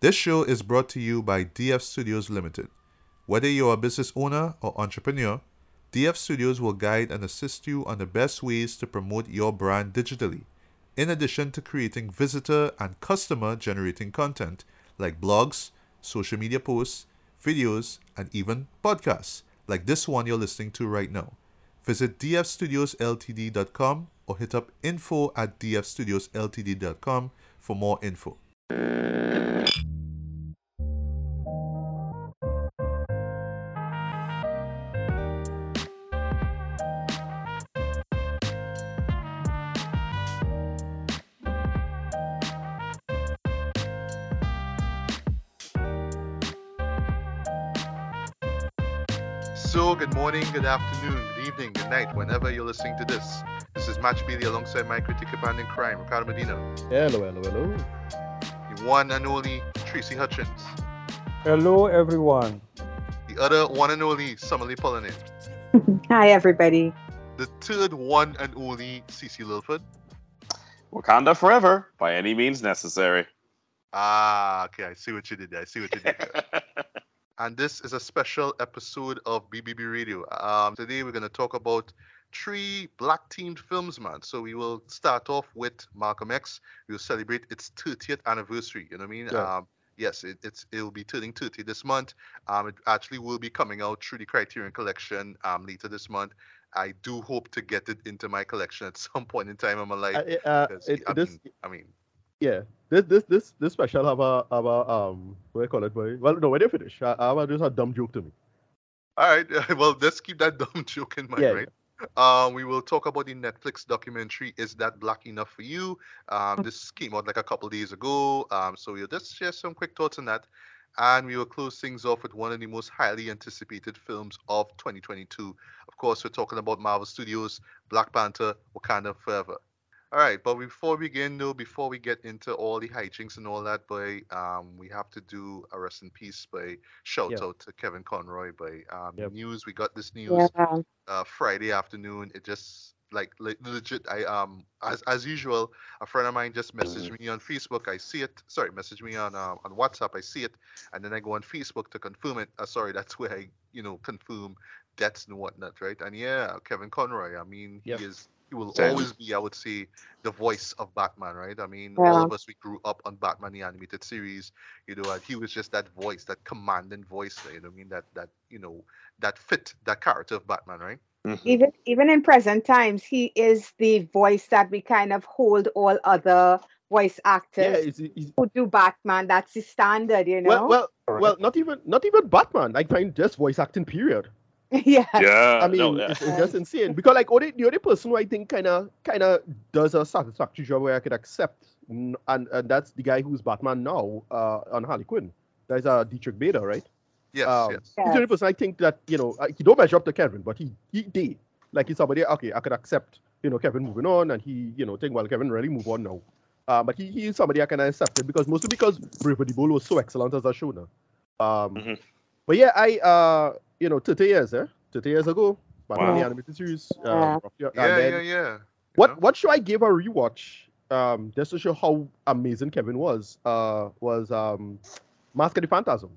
This show is brought to you by DF Studios Limited. Whether you're a business owner or entrepreneur, DF Studios will guide and assist you on the best ways to promote your brand digitally, in addition to creating visitor and customer generating content like blogs, social media posts, videos, and even podcasts like this one you're listening to right now. Visit dfstudiosltd.com or hit up info at dfstudiosltd.com for more info. So, good morning, good afternoon, good evening, good night, whenever you're listening to this. This is Match Bailey alongside my critic companion in crime, Ricardo Medina. Hello, hello, hello. The one and only Tracy Hutchins. Hello, everyone. The other one and only Summerly Pollinet. Hi, everybody. The third one and only Cece Lilford. Wakanda forever by any means necessary. Ah, okay, I see what you did there. I see what you did there. and this is a special episode of BBB Radio. Um, today we're going to talk about three black themed films, man. So we will start off with Malcolm X. We'll celebrate its 30th anniversary. You know what I mean? Yeah. Um, yes, it, it's it'll be turning 30 this month. Um, it actually will be coming out through the Criterion Collection um later this month. I do hope to get it into my collection at some point in time in my life. Uh, uh, because, it, I, this, mean, I mean, yeah, this, this, this, this special have a, have a, um, what do you call it, boy? Well, no, when you finish, I, I have just a dumb joke to me. All right. Well, let's keep that dumb joke in mind, Yeah, right? Um, we will talk about the Netflix documentary "Is That Black Enough for You?" Um, this came out like a couple days ago. Um, so we'll just share some quick thoughts on that, and we will close things off with one of the most highly anticipated films of 2022. Of course, we're talking about Marvel Studios' Black Panther: Wakanda Forever. All right, but before we begin, though, before we get into all the hijinks and all that, boy, um, we have to do a rest in peace by shout Yeah. out to Kevin Conroy by um, Yep. news. We got this news Yeah. uh, Friday afternoon. It just like le- legit. I um as as usual, a friend of mine just messaged me on Facebook. I see it. Sorry, messaged me on um, on WhatsApp. I see it, and then I go on Facebook to confirm it. Uh, sorry, that's where I you know confirm deaths and whatnot, right? And yeah, Kevin Conroy. I mean, Yep. he is. He will Damn. always be, I would say, the voice of Batman, right? I mean, all of us we grew up on Batman the animated series, you know, and he was just that voice, that commanding voice, you know, what I mean, that that you know, that fit that character of Batman, right? Mhm. Even even in present times, he is the voice that we kind of hold all other voice Yeah, actors it's, it's, who do Batman. That's the standard, you know. well, well, well, not even, not even Batman. I find just voice acting. Period. yeah. Yeah, I mean, no, yeah. it's, it's just insane because like only the only person who I think kind of kind of does a satisfactory job where I could accept, and and that's the guy who's Batman now uh, on Harley Quinn. That's uh, Diedrich Bader, right? Yes, Um, yes. He's the only person I think that you know uh, he don't measure up to Kevin, but he he did. Like he's somebody okay, I could accept you know Kevin moving on, and he you know think well Kevin really move on now. Uh, but he, he is somebody I can accept it because mostly because Brave the Bull was so excellent as a show now. Um, Mhm. but yeah, I uh you know 30 years eh 30 years ago, Batman the animated series. Yeah. Um, roughly, Yeah, then yeah, yeah. What know? what show I gave a rewatch um just to show how amazing Kevin was uh was um Mask of the Phantasm.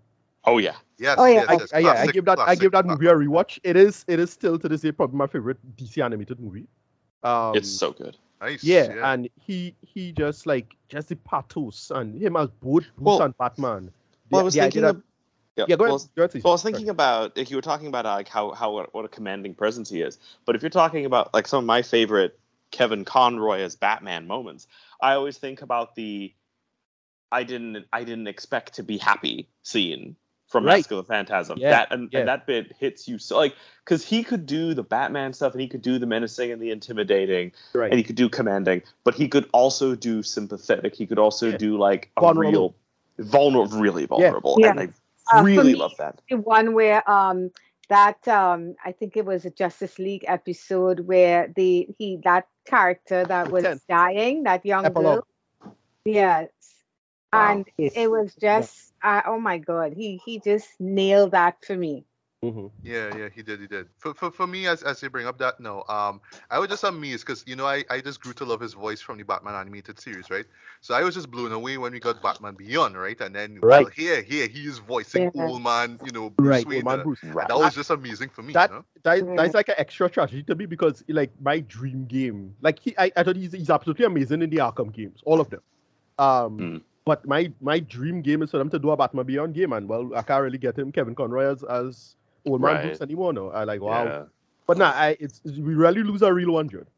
Oh yeah. Yes, Oh, yeah. yes, I, yes, I- yeah, I classic, give that I classic, give that cla- movie a rewatch. It is it is still to this day probably my favorite DC animated movie. Um, it's so good. Nice. yeah, and he he just like just the pathos and him as both Bruce Well- and Batman. Well, I was thinking of, yeah, yeah, go well, ahead. Go ahead, Well, I was Sorry. thinking about like you were talking about uh, like how how what a commanding presence he is. But if you're talking about like some of my favorite Kevin Conroy as Batman moments, I always think about the I didn't I didn't expect to be happy scene from Right. Mask of the Phantasm. Yeah, That and, yeah. and that bit hits you so like because he could do the Batman stuff and he could do the menacing and the intimidating right. and he could do commanding, but he could also do sympathetic. He could also Yeah. do like a Vulnerable. real vulnerable, really vulnerable, Yeah. and I Uh, really me, love that. the one where um that um I think it was a Justice League episode where the he that character that was dying, that young Epilogue. girl. Yes. Wow. And it was just uh, oh my god, he he just nailed that for me. Hmm Yeah, yeah, he did, he did. For for, for me, as as you bring up that no, um, I was just amazed because you know I, I just grew to love his voice from the Batman animated series, right? So I was just blown away when we got Batman Beyond, right? And then Right. well, here, here he is voicing Yeah. old man, you know, Bruce Right, Wayne. old man Bruce. and Right. that was just amazing for me. That you know? that that's like an extra tragedy to me because like my dream game, like he, I, I thought he's, he's absolutely amazing in the Arkham games, all of them. Um, Hmm. but my my dream game is for them to do a Batman Beyond game, and well, I can't really get him Kevin Conroy as, as old man Right. Bruce anymore. No, I like wow. Yeah, But nah, I it's we rarely lose a real one, Jude.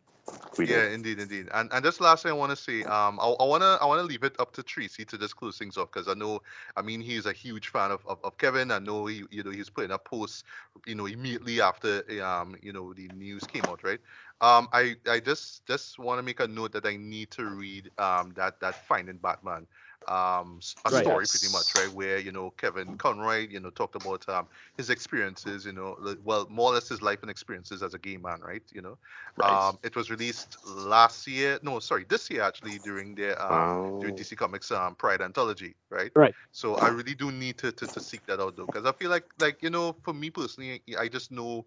we Yeah, did. indeed, indeed. And and just last thing I want to say, um, I, I wanna I wanna leave it up to Tracy to just close things off because I know, I mean, he's a huge fan of, of, of Kevin. I know he you know he's putting up posts, you know, immediately after um you know the news came out, right? Um, I I just just want to make a note that I need to read um that that Finding Batman um s- a Right. story pretty much right where you know Kevin Conroy you know talked about um his experiences you know well more or less his life and experiences as a gay man right you know Right. um, it was released last year. No, sorry, this year actually during their um, during. DC Comics um, Pride anthology, right? Right. So I really do need to, to, to seek that out though, because I feel like like you know, for me personally, I just know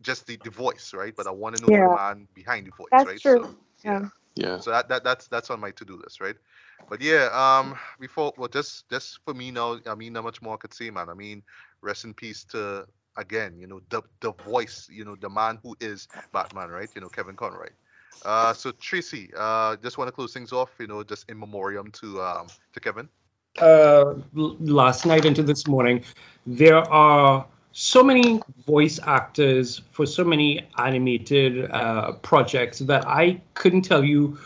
just the, the voice, right? But I want to know the man behind the voice, That's right? true. So, Yeah. yeah. so that, that that's that's on my to do list, right? But yeah, um, before well, just just for me now, I mean, not much more I could say, man. I mean, rest in peace to again, you know, the the voice, you know, the man who is Batman, right? You know, Kevin Conroy. Uh, so Tracy, uh, just want to close things off, you know, just in memoriam to um to Kevin. uh, last night into this morning, there are so many voice actors for so many animated uh, projects that I couldn't tell you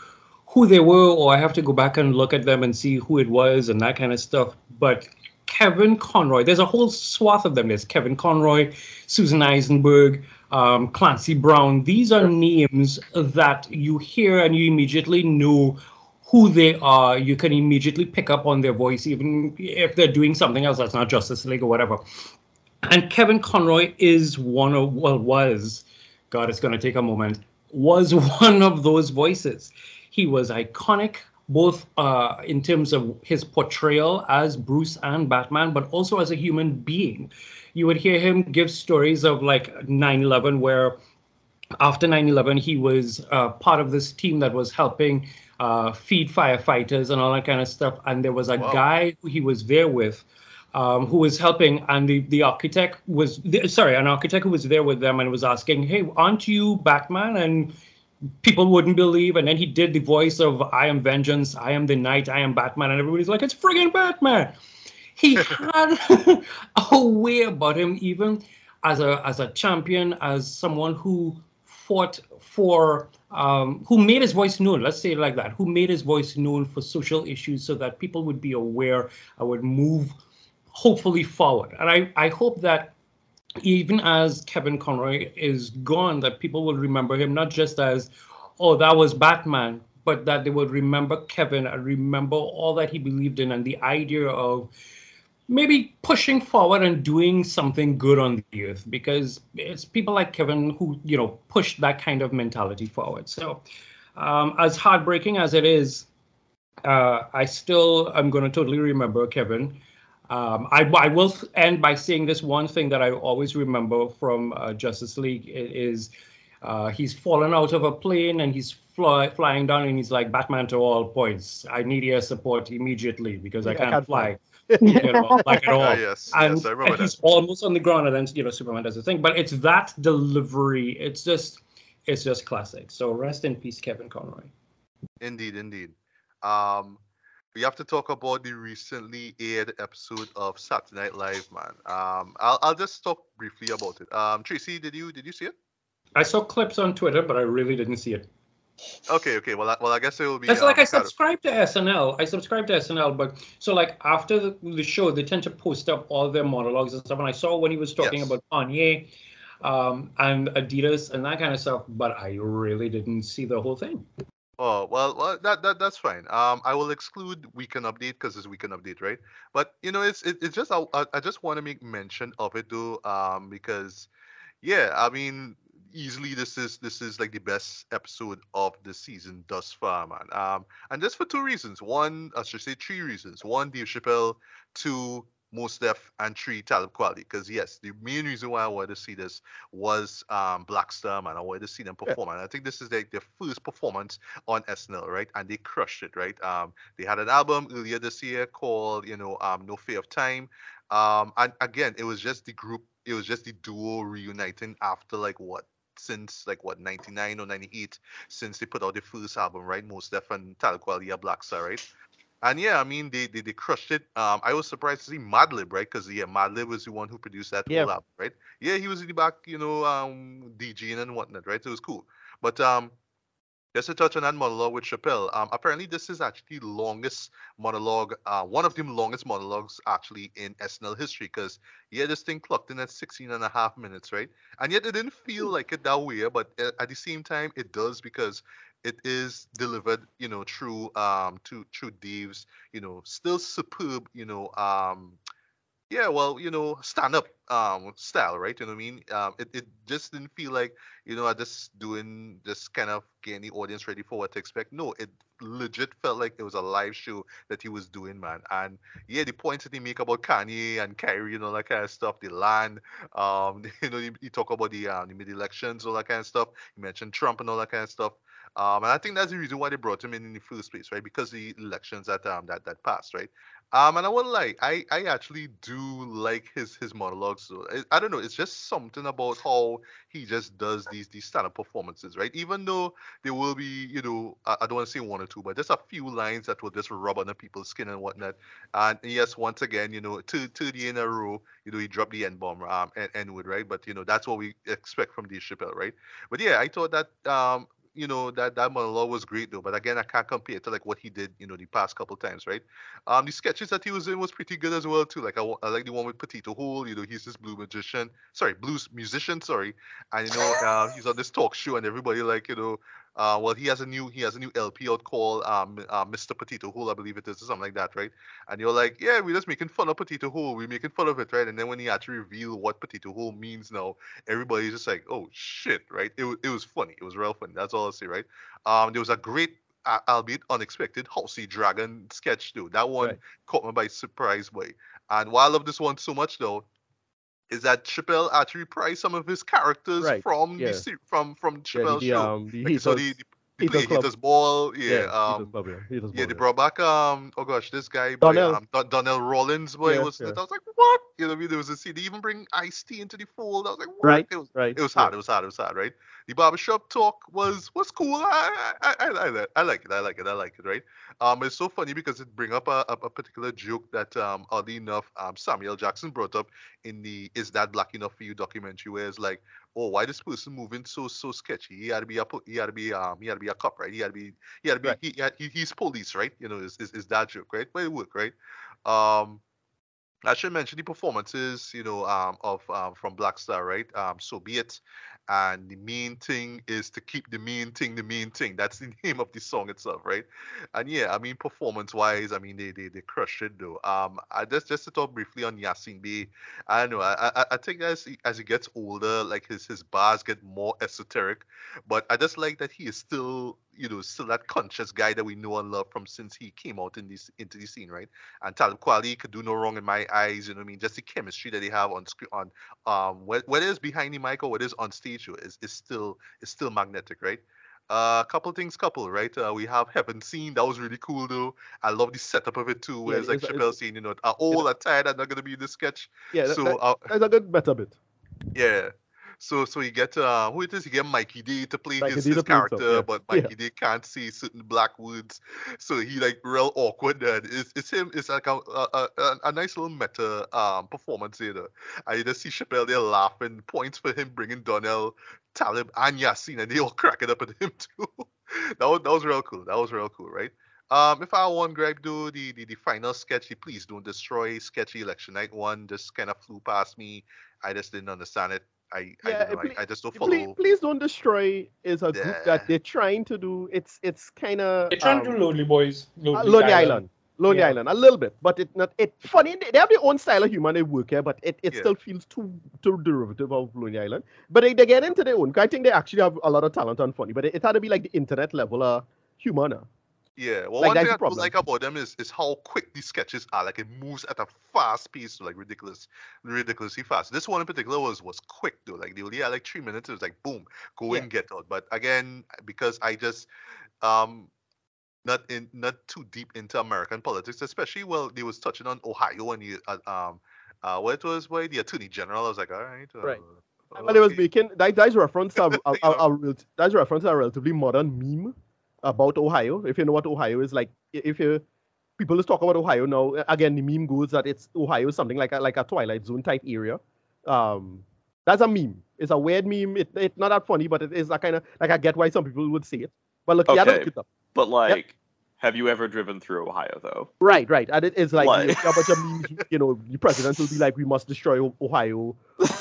who they were, or I have to go back and look at them and see who it was and that kind of stuff. But Kevin Conroy, there's a whole swath of them. There's Kevin Conroy, Susan Eisenberg, um, Clancy Brown. These are names that you hear and you immediately know who they are. You can immediately pick up on their voice, even if they're doing something else that's not Justice League or whatever. And Kevin Conroy is one of, well, was, God, it's going to take a moment, was one of those voices. He was iconic, both uh, in terms of his portrayal as Bruce and Batman, but also as a human being. You would hear him give stories of like 9 11, where after 9-11 he was uh, part of this team that was helping uh, feed firefighters and all that kind of stuff and there was a Wow. guy who he was there with um, who was helping and the, the architect was sorry an architect who was there with them and was asking hey aren't you batman and people wouldn't believe. And then he did the voice of i am vengeance i am the knight, i am batman. And everybody's like it's friggin' batman. He had a way about him even as a as a champion as someone who fought for um, who made his voice known let's say it like that who made his voice known for social issues so that people would be aware and would move hopefully forward. And i i hope that even as kevin conroy is gone that people will remember him not just as oh that was batman but that they would remember kevin and remember all that he believed in and the idea of maybe pushing forward and doing something good on the earth because it's people like Kevin who you know pushed that kind of mentality forward. So, um, as heartbreaking as it is, uh, I still am going to totally remember Kevin. Um, I, I will end by saying this one thing that I always remember from uh, Justice League i- is uh, he's fallen out of a plane and he's fly, flying down and he's like Batman to all points. I need your support immediately because I Yeah, I can't, can't fly. fly. you know, like at all. Ah, yes, And, yes, I remember and he's almost on the ground, and then you know Superman does the thing. But it's that delivery. It's just, it's just classic. So rest in peace, Kevin Conroy. Indeed, indeed. Um, we have to talk about the recently aired episode of Saturday Night Live, man. Um, I'll I'll just talk briefly about it. Um, Tracy, did you did you see it? I saw clips on Twitter, but I really didn't see it. Okay, okay. Well, I, well, I guess it will be. Like um, I kind of- subscribe to SNL. I subscribe to SNL, but so like after the, the show, they tend to post up all their monologues and stuff. And I saw when he was talking Yes. about Kanye um, and Adidas and that kind of stuff, but I really didn't see the whole thing. Oh well, well that, that that's fine. Um, I will exclude weekend update because it's weekend update, right? But you know, it's it, it's just I, I just want to make mention of it though, um, because yeah, I mean, easily this is this is like the best episode of the season thus far, man. Um, and just for two reasons. One, I should say three reasons. One, Dave Chappelle. Two, Mos Def and three Talib Kweli. Because yes, the main reason why I wanted to see this was um, Black Star, man. I wanted to see them perform, and I think this is like their first performance on SNL, right? And they crushed it, right? Um, they had an album earlier this year called, you know, um, No Fear of Time. Um, and again, it was just the group, it was just the duo reuniting after like what since like what 99 or 98 since they put out the first album right Mos Def and Talib Kweli are Black Star right and yeah, I mean they they, they crushed it. Um, I was surprised to see Madlib, right? Because yeah, Madlib was the one who produced that Yeah. whole album, right? Yeah, he was in the back, you know, um, DJing and whatnot, right? So it was cool. But um, just to touch on that monologue with Chappelle, um, apparently this is actually the longest monologue, uh, one of the longest monologues actually in SNL history. Because yeah, this thing clocked in at 16 and a half minutes, right? And yet it didn't feel like it that way, but uh, at the same time it does because it is delivered, you know, through um to through Dave's, you know, still superb, you know, um yeah, well, you know, stand up um style, right? You know what I mean? Um it, it just didn't feel like, you know, I just doing just kind of getting the audience ready for what to expect. No, it legit felt like it was a live show that he was doing, man. And yeah, the points that he make about Kanye and Kyrie and all that kind of stuff, the land, um, you know, he, he talk about the um, the mid elections, all that kind of stuff. He mentioned Trump and all that kind of stuff. Um, and I think that's the reason why they brought him in in the first place, right? Because the elections that um that that passed, right? Um, and I won't lie, I I actually do like his his monologues. I, I don't know, it's just something about how he just does these these stand up performances, right? Even though there will be, you know, I, I don't want to say one or two, but there's a few lines that will just rub under people's skin and whatnot. And yes, once again, you know, two two the in a row, you know, he dropped the N bomb, um, N- N-word, right? But you know, that's what we expect from Dave Chappelle, right? But yeah, I thought that um you know that that monologue was great though but again i can't compare it to like what he did you know the past couple times right? Um the sketches that he was in was pretty good as well too. Like i, I like the one with Petito Hole you know he's this blue magician sorry blues musician sorry and you know uh, he's on this talk show and everybody like you know uh, well, he has a new he has a new LP out called um, uh, Mr. Petito Hole, I believe it is, or something like that, right? And you're like, yeah, we're just making fun of Petito Hole, we're making fun of it, right? And then when he actually reveal what Petito Hole means now, everybody's just like, oh shit, right? It, it was funny. It was real funny. That's all I'll say, right? Um, there was a great, uh, albeit unexpected, Housey Dragon sketch too. That one Right. caught me by surprise, boy. And why I love this one so much though, is that Chappelle actually priced some of his characters Right, from yeah. the from from Yeah, Chappelle's the, show. um, the Like, so the, the, the play Haters Club. Haters Ball, yeah, yeah, um, Club, yeah, yeah, they brought back um oh gosh, this guy boy, Donnell. um Don- Donnell Rawlings boy Yeah, was yeah. I was like, what? You know what I mean? There was a scene, they even bring Ice T into the fold. I was like, what? Right, It was right. it was yeah. hard, it was hard, it was hard, right? The barbershop talk was was cool. I I, I, I, like- I like it, I like it, I like it, right? Um it's so funny because it bring up a, a, a particular joke that um oddly enough um Samuel Jackson brought up in the Is That Black Enough For You documentary where it's like, oh, why this person moving so so sketchy? He had to be a he had to be um he had to be a cop, right? He had to be he had to be Right. he, he, had- he he's police, right? You know, is, is is that joke, right? But it worked, right? Um I should mention the performances, you know, um, of um, from Black Star, right? Um, so be it. And the main thing is to keep the main thing the main thing. That's the name of the song itself, right? And yeah, I mean, performance-wise, I mean, they they, they crushed it though. Um, I just just to talk briefly on Yasiin Bey. I don't know. I, I I think as he, as he gets older, like his his bars get more esoteric, but I just like that he is still, you know, still that conscious guy that we know and love from since he came out in this into the scene, right? and Talib Kweli could do no wrong in my eyes. You know what I mean? Just the chemistry that they have on screen, on um, whe- whether it's behind the mic or whether it's on stage, is is still is still magnetic, right? Uh, a couple things, couple, right? Uh, we have Heaven Scene. That was really cool, though. I love the setup of it too. Where Yeah, it's like it's- Chappelle saying, you know, are all are tired and not gonna be in the sketch. Yeah, so that- uh, that's a good meta bit. yeah. So so you get uh who it is? You get Mikey Day to play Mikey his, his to play himself, character, yeah. but Yeah. Mikey Day can't see certain black words, so he like real awkward. And it's it's him. It's like a a, a, a nice little meta um performance here. though. I just see Chappelle there laughing, points for him bringing Donnell, Talib, and Yasiin, and they all cracking up at him too. that was that was real cool. That was real cool, right? Um, if I want gripe though, the, the the final sketchy, please don't destroy sketchy election night one just kind of flew past me. I just didn't understand it. I I, Yeah, don't know, please- I, I just don't follow. please don't destroy is a group that they're trying to do. It's it's kind of They're trying to do Lonely Boys. uh, Lonely Island. Lonely Yeah. Island, a little bit, but it not it funny. They they have their own style of humor they work here, but it, it Yeah. still feels too too derivative of Lonely Island. But they, they get into their own. I think they actually have a lot of talent and funny, but it, it had to be like the internet level of humor now. Yeah, well, Like, one thing I do problem. like about them is is how quick these sketches are. Like it moves at a fast pace, like ridiculous, ridiculously fast. This one in particular was was quick though. Like they only had like three minutes. It was like boom, go Yeah. in, get out. But again, because I just um not in not too deep into American politics, especially well they was touching on Ohio and the uh, um uh what it was why the attorney general. I was like, all right, uh, Right. But it was making that, that's reference to a, a, a, a that's reference to a relatively modern meme about Ohio. If you know what Ohio is like, if you people just talk about Ohio now, again the meme goes that it's Ohio is something like a like a Twilight Zone type area. Um, that's a meme. It's a weird meme. It, it's not that funny, but it is a kind of like I get why some people would say it. But look, yeah, Okay. look it up. But like, have you ever driven through Ohio though? Right, right. And it is like Why? you know, a bunch of memes, you know, the president will be like, we must destroy Ohio,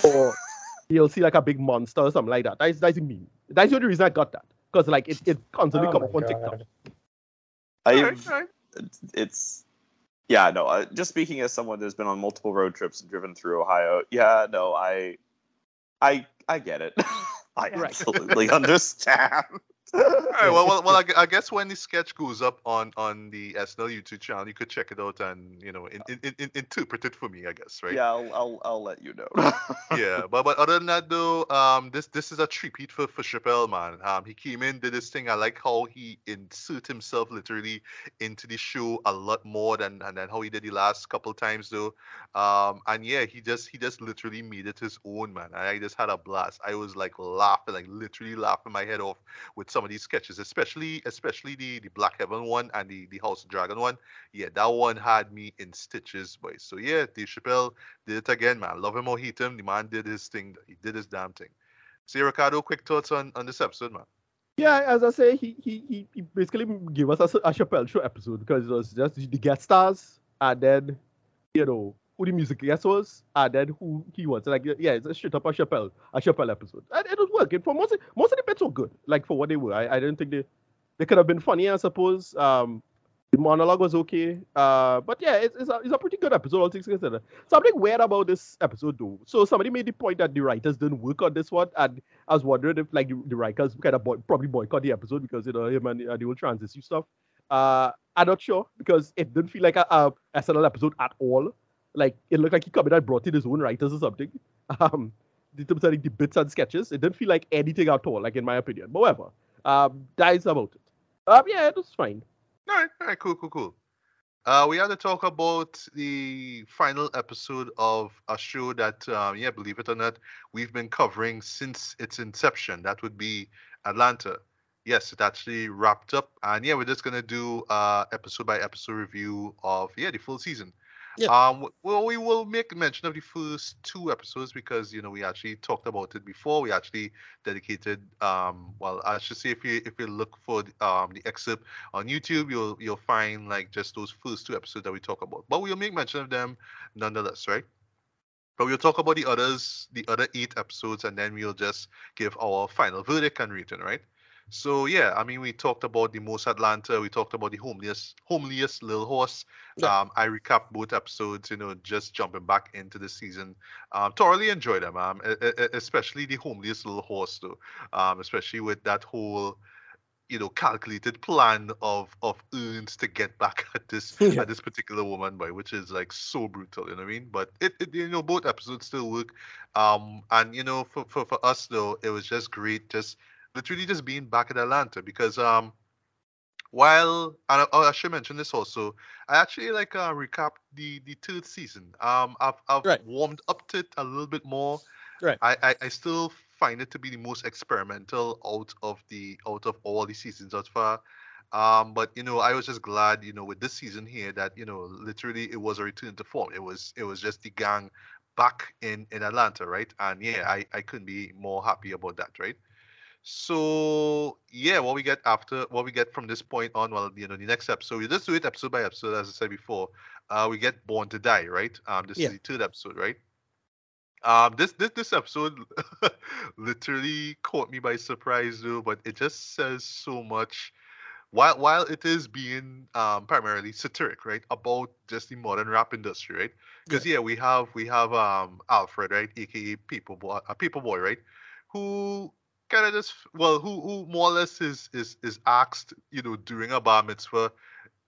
or you'll see like a big monster or something like that. That's that's a meme. That's the only reason I got that. Because like it, it constantly Oh come my up on TikTok. God. I right, all right. it's yeah no uh, just speaking as someone that's been on multiple road trips and driven through ohio yeah no i i i get it i Right. absolutely understand All right. Well, well, well I, I guess when the sketch goes up on on the SNL YouTube channel, you could check it out and you know in, in, in, in- interpret it for me. I guess, right? yeah I'll, I'll i'll let you know yeah, but but other than that though, um, this this is a repeat for for Chappelle, man. Um, he came in, did this thing. I like how he insert himself literally into the show a lot more than and than how he did the last couple times though. Um, and yeah, he just he just literally made it his own, man. I just had a blast. I was like laughing, like literally laughing my head off with some of these sketches, especially especially the the Black Heaven one and the the House Dragon one. Yeah, that one had me in stitches, boy. So yeah, Dave Chappelle did it again, man. Love him or hate him, the man did his thing. He did his damn thing. See, Ricardo, quick thoughts on, on this episode, man. Yeah, as I say, he he he, he basically gave us a, a Chappelle show episode because it was just the guest stars and then you know who the music guest was and then who he was. Like yeah, it's a shit up a Chappelle a Chappelle episode. And it was working for most most of the bits were good. Like for what they were, I, I didn't think they they could have been funny. I suppose. Um, the monologue was okay. Uh, but yeah, it's, it's, a, it's a pretty good episode, all things considered. Something weird about this episode, though. So somebody made the point that the writers didn't work on this one, and I was wondering if like the, the writers kind of boy, probably boycott the episode because you know him and uh, the whole trans stuff. Uh, I'm not sure because it didn't feel like a, a SNL episode at all. Like it looked like he come in and brought in his own writers or something. Um, in terms of like, the bits and sketches, it didn't feel like anything at all. Like in my opinion. Whatever. Um, that is about it. Um, yeah, it was fine. All right, all right, cool, cool, cool. Uh, we had to talk about the final episode of a show that, um, yeah, believe it or not, we've been covering since its inception. That would be Atlanta. Yes, it actually wrapped up, and yeah, we're just gonna do uh episode by episode review of yeah the full season. Yeah. Um, well, we will make mention of the first two episodes because you know we actually talked about it before. We actually dedicated, um, well, I should say if you if you look for the, um the excerpt on YouTube, you'll you'll find like just those first two episodes that we talk about. But we'll make mention of them nonetheless, right? But we'll talk about the others, the other eight episodes, and then we'll just give our final verdict and rating, right? So yeah, I mean, we talked about the most Atlanta. We talked about the homeliest, homeliest little horse. Yeah. Um, I recapped both episodes. You know, just jumping back into the season. Um, thoroughly enjoyed them. Um, especially the homeliest little horse, though. Um, especially with that whole, you know, calculated plan of of Earn's to get back at this Yeah. at this particular woman, boy, which is like so brutal. You know what I mean? But it, it you know, both episodes still work. Um, and you know, for, for for us though, it was just great, just literally just being back in Atlanta because um while and I, oh, I should mention this also, I actually like uh recap the the third season. Um I've I've Right. warmed up to it a little bit more. Right. I, I I still find it to be the most experimental out of the out of all the seasons thus far. Um, but you know, I was just glad, you know, with this season here that, you know, literally it was a return to form. It was it was just the gang back in in Atlanta, right? And yeah, I I couldn't be more happy about that, right? So yeah, what we get after what we get from this point on, well, you know, the next episode, we just do it episode by episode, as I said before. Uh, we get Born to Die, right? Um, this Yeah. is the third episode, right? Um, this this this episode literally caught me by surprise, though, but it just says so much. While while it is being um primarily satiric, right, about just the modern rap industry, right? Because yeah, we have we have um Alfred, right, aka Paper Boi, a Paper Boi, right, who kind of just well, who who more or less is is is asked, you know, during a bar mitzvah,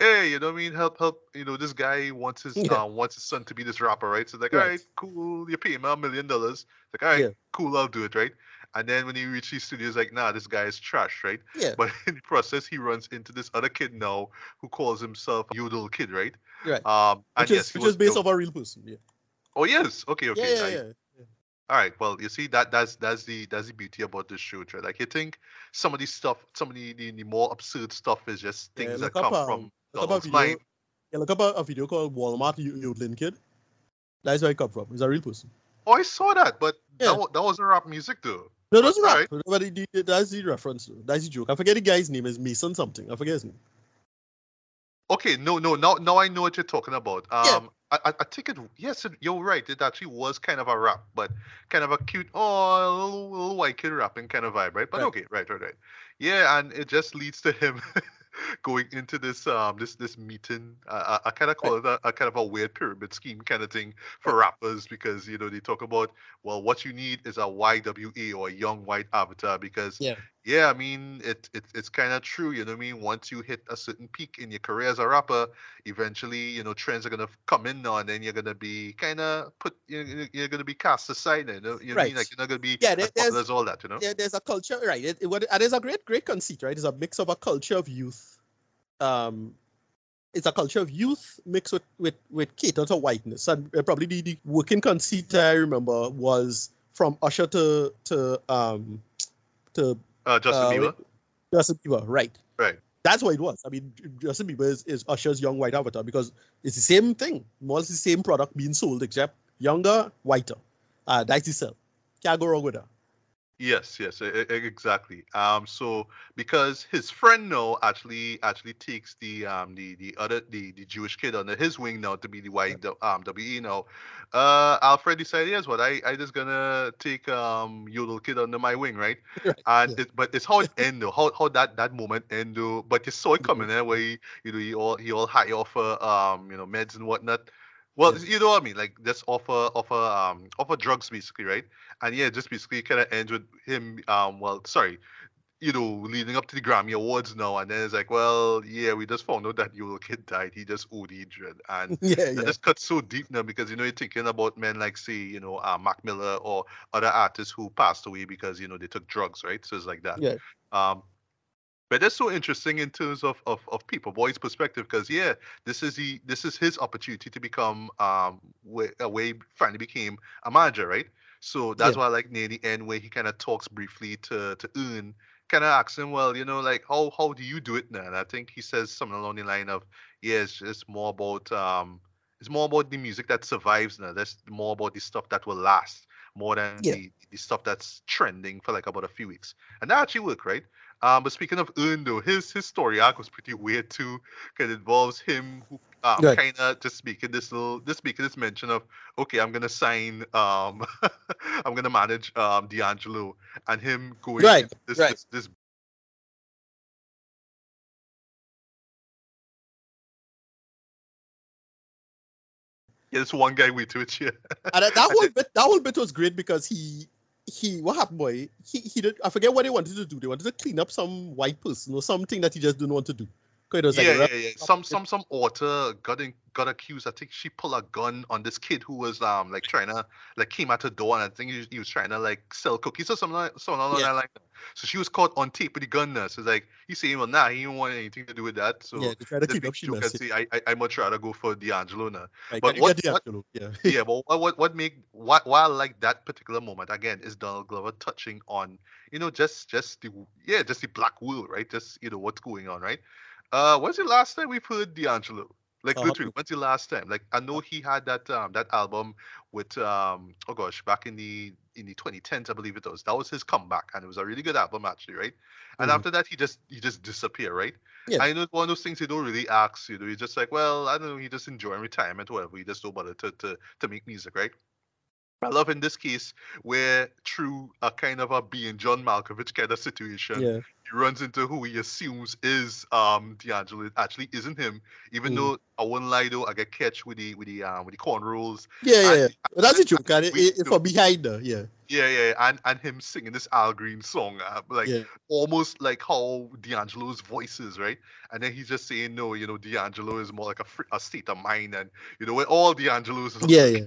hey, you know what I mean? Help, help, you know, this guy wants his Yeah. um wants his son to be this rapper, right? So like, Right. all right, cool, you pay him a million dollars. Like, all right, Yeah. cool, I'll do it, right? And then when he reaches these studios, like, nah, this guy is trash, right? Yeah. But in the process, he runs into this other kid now who calls himself Yodel Kid, right? Right. Um, and Which yes, is he which was is based off a real person. Yeah. Oh yes, okay, okay. yeah, yeah, yeah. All right. Well, you see that that's that's the that's the beauty about this show, right? Like you think some of these stuff, some of the, the, the more absurd stuff is just Yeah, things that come um, from a Donald's video. mind. Yeah, look up a, a video called Walmart you, Yodeling Kid. That's where it come from. He's a real person. Oh, I saw that, but Yeah. that, that wasn't rap music though. No, that's right. But it, it- that's the reference. That's the joke. I forget the guy's name is Mason something. I forget his name. Okay, no, no, now now I know what you're talking about. Um, Yeah. I, I, I think it. Yes, it, you're right. It actually was kind of a rap, but kind of a cute, oh, a little, little white kid rapping kind of vibe, right? But Right. okay, right, right, right. Yeah, and it just leads to him going into this um this this meeting. Uh, I, I kind of call it a, a kind of a weird pyramid scheme kind of thing for rappers because you know they talk about well, what you need is a YWA or a young white avatar because Yeah. Yeah, I mean, it, it it's kind of true, you know what I mean? Once you hit a certain peak in your career as a rapper, eventually, you know, trends are gonna come in now, and then you're gonna be kind of put, you're, you're- gonna be cast aside, you know, you know what mean? Like you're not gonna be Yeah, as there- there's- as all that, you know? Yeah, there's a culture, right? It, it, what, and there's a great, great conceit, right? It's a mix of a culture of youth. Um, it's a culture of youth mixed with with with cater to whiteness, and uh, probably the, the working conceit I remember was from Usher to to um to Uh, Justin uh, Bieber, Justin Bieber, right? right? That's what it was. I mean, Justin Bieber is, is Usher's young white avatar because it's the same thing. More or less the same product being sold, except younger, whiter. Uh, that's sell. Can't go wrong with that. Yes, yes, e- exactly. Um, so because his friend now actually actually takes the um the the other the, the Jewish kid under his wing now to be the Y um WE now, uh Alfred decided yes, what I I just gonna take um Yodel kid under my wing, right? And yeah. it, but it's how it end though, how how that that moment end though. But you saw it coming there where he, you know he all he all high offer um you know meds and whatnot. Well, you know what I mean, like just offer offer um offer drugs basically, right? and yeah, just basically kind of ends with him. Um, well, sorry, you know, leading up to the Grammy Awards now, and then it's like, well, yeah, we just found out that your kid died. He just dread, and yeah, yeah. just cuts so deep now because you know you're thinking about men like say, you know, uh, Mac Miller or other artists who passed away because you know they took drugs, right? So it's like that. Yeah. Um, but that's so interesting in terms of of, of Paper Boi's perspective because yeah this is the this is his opportunity to become um where, where he finally became a manager right? So that's Yeah. why like near the end where he kind of talks briefly to to Earn kind of asks him well you know like how how do you do it now and I think he says something along the line of yeah it's just more about um it's more about the music that survives now. That's more about the stuff that will last more than Yeah. the, the stuff that's trending for like about a few weeks. And that actually worked right um, but speaking of though, his his story arc was pretty weird too, because it involves him who um, kind of just making this little, just making this mention of, okay, I'm gonna sign, um, I'm gonna manage um D'Angelo, and him going Right, this, right. this this yeah, this one guy we to it, yeah. And that, that whole bit, that whole bit was great because he, he, what happened, boy? He, he did. I forget what they wanted to do. They wanted to clean up some white person or something that he just didn't want to do. It like, yeah, yeah, yeah. Some some some author got in, got accused. I think she pulled a gun on this kid who was um like trying to like came at her door and I think he, was- he was trying to like sell cookies or something like something along Yeah. that line. So she was caught on tape with the gun now. So it's like he's saying, well, nah, he didn't want anything to do with that. So yeah, they to make up she messed say I, I I much rather go for D'Angelo now. Like, but what- D'Angelo? Yeah. yeah, but what what, what make why why I like that particular moment again is Donald Glover touching on you know just just the yeah just the black world right just you know what's going on right. Uh, when's the last time we've heard D'Angelo? Like Uh, literally, when's the last time? Like I know he had that um that album with um oh gosh back in the in the 2010s I believe it was that was his comeback and it was a really good album actually right. And Mhm. after that he just he just disappeared right. Yeah. I know it's one of those things you don't really ask. You know, you're just like, well, I don't know. He just enjoying retirement, or whatever. He just don't bother to, to to make music, right? I love in this case where through a kind of a being John Malkovich kind of situation, Yeah. he runs into who he assumes is um D'Angelo. It actually isn't him, even Mm. though I won't lie though, I get catch with the with the um with the cornrows. Yeah, yeah, And- yeah. But that's a joke, and it, it, it for behind her, yeah. Yeah, yeah, and and him singing this Al Green song, uh, like Yeah. almost like how D'Angelo's voice is, right? And then he's just saying, no, you know, D'Angelo is more like a, a state of mind, and you know, where all D'Angelo's is Yeah, yeah.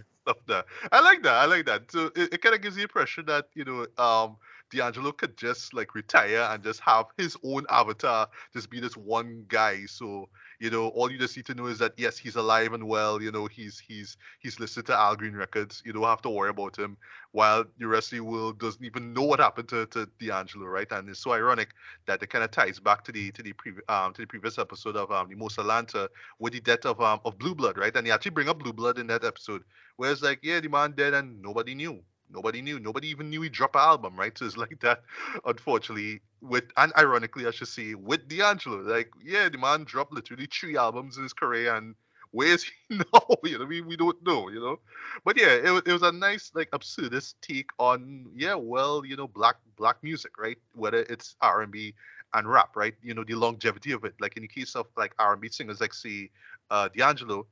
There. I like that. I like that. So it, it kind of gives the impression that you know, um, D'Angelo could just like retire and just have his own avatar, just be this one guy. So you know, all you just need to know is that yes, he's alive and well. You know, he's he's he's listed to Al Green Records. You don't have to worry about him. While the rest of the world doesn't even know what happened to, to D'Angelo, right? And it's so ironic that it kind of ties back to the to the previous um to the previous episode of um the Most Atlanta with the death of um of Blue Blood, right? And they actually bring up Blue Blood in that episode, where it's like, yeah, the man dead and nobody knew. Nobody knew. Nobody even knew he dropped an album, right? So it's like that, unfortunately, with and ironically, I should say, with D'Angelo. Like, yeah, the man dropped literally three albums in his career, and where is he now? You know, we, we don't know, you know. But yeah, it, it was a nice, like, absurdist take on, yeah, well, you know, black black music, right? Whether it's R and B and rap, right? You know, the longevity of it. Like in the case of like R and B singers, like say, uh, D'Angelo,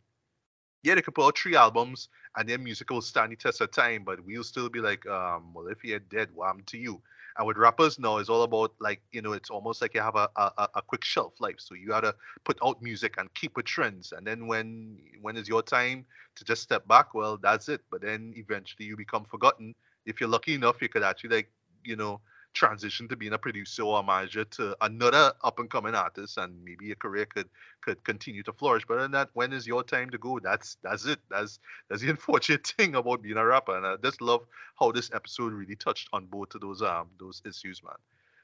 yeah, they could put out three albums and their music will stand the test of time, but we'll still be like, um, well, if you're dead, what happened to you? And with rappers now, it's all about like, you know, it's almost like you have a, a, a- a quick shelf life. So you gotta put out music and keep with trends. And then when when is your time to just step back, well, that's it. But then eventually you become forgotten. If you're lucky enough, you could actually like, you know, transition to being a producer or a manager to another up and coming artist and maybe your career could could continue to flourish. But then that when is your time to go? That's that's it. That's that's the unfortunate thing about being a rapper. And I just love how this episode really touched on both of those um those issues, man.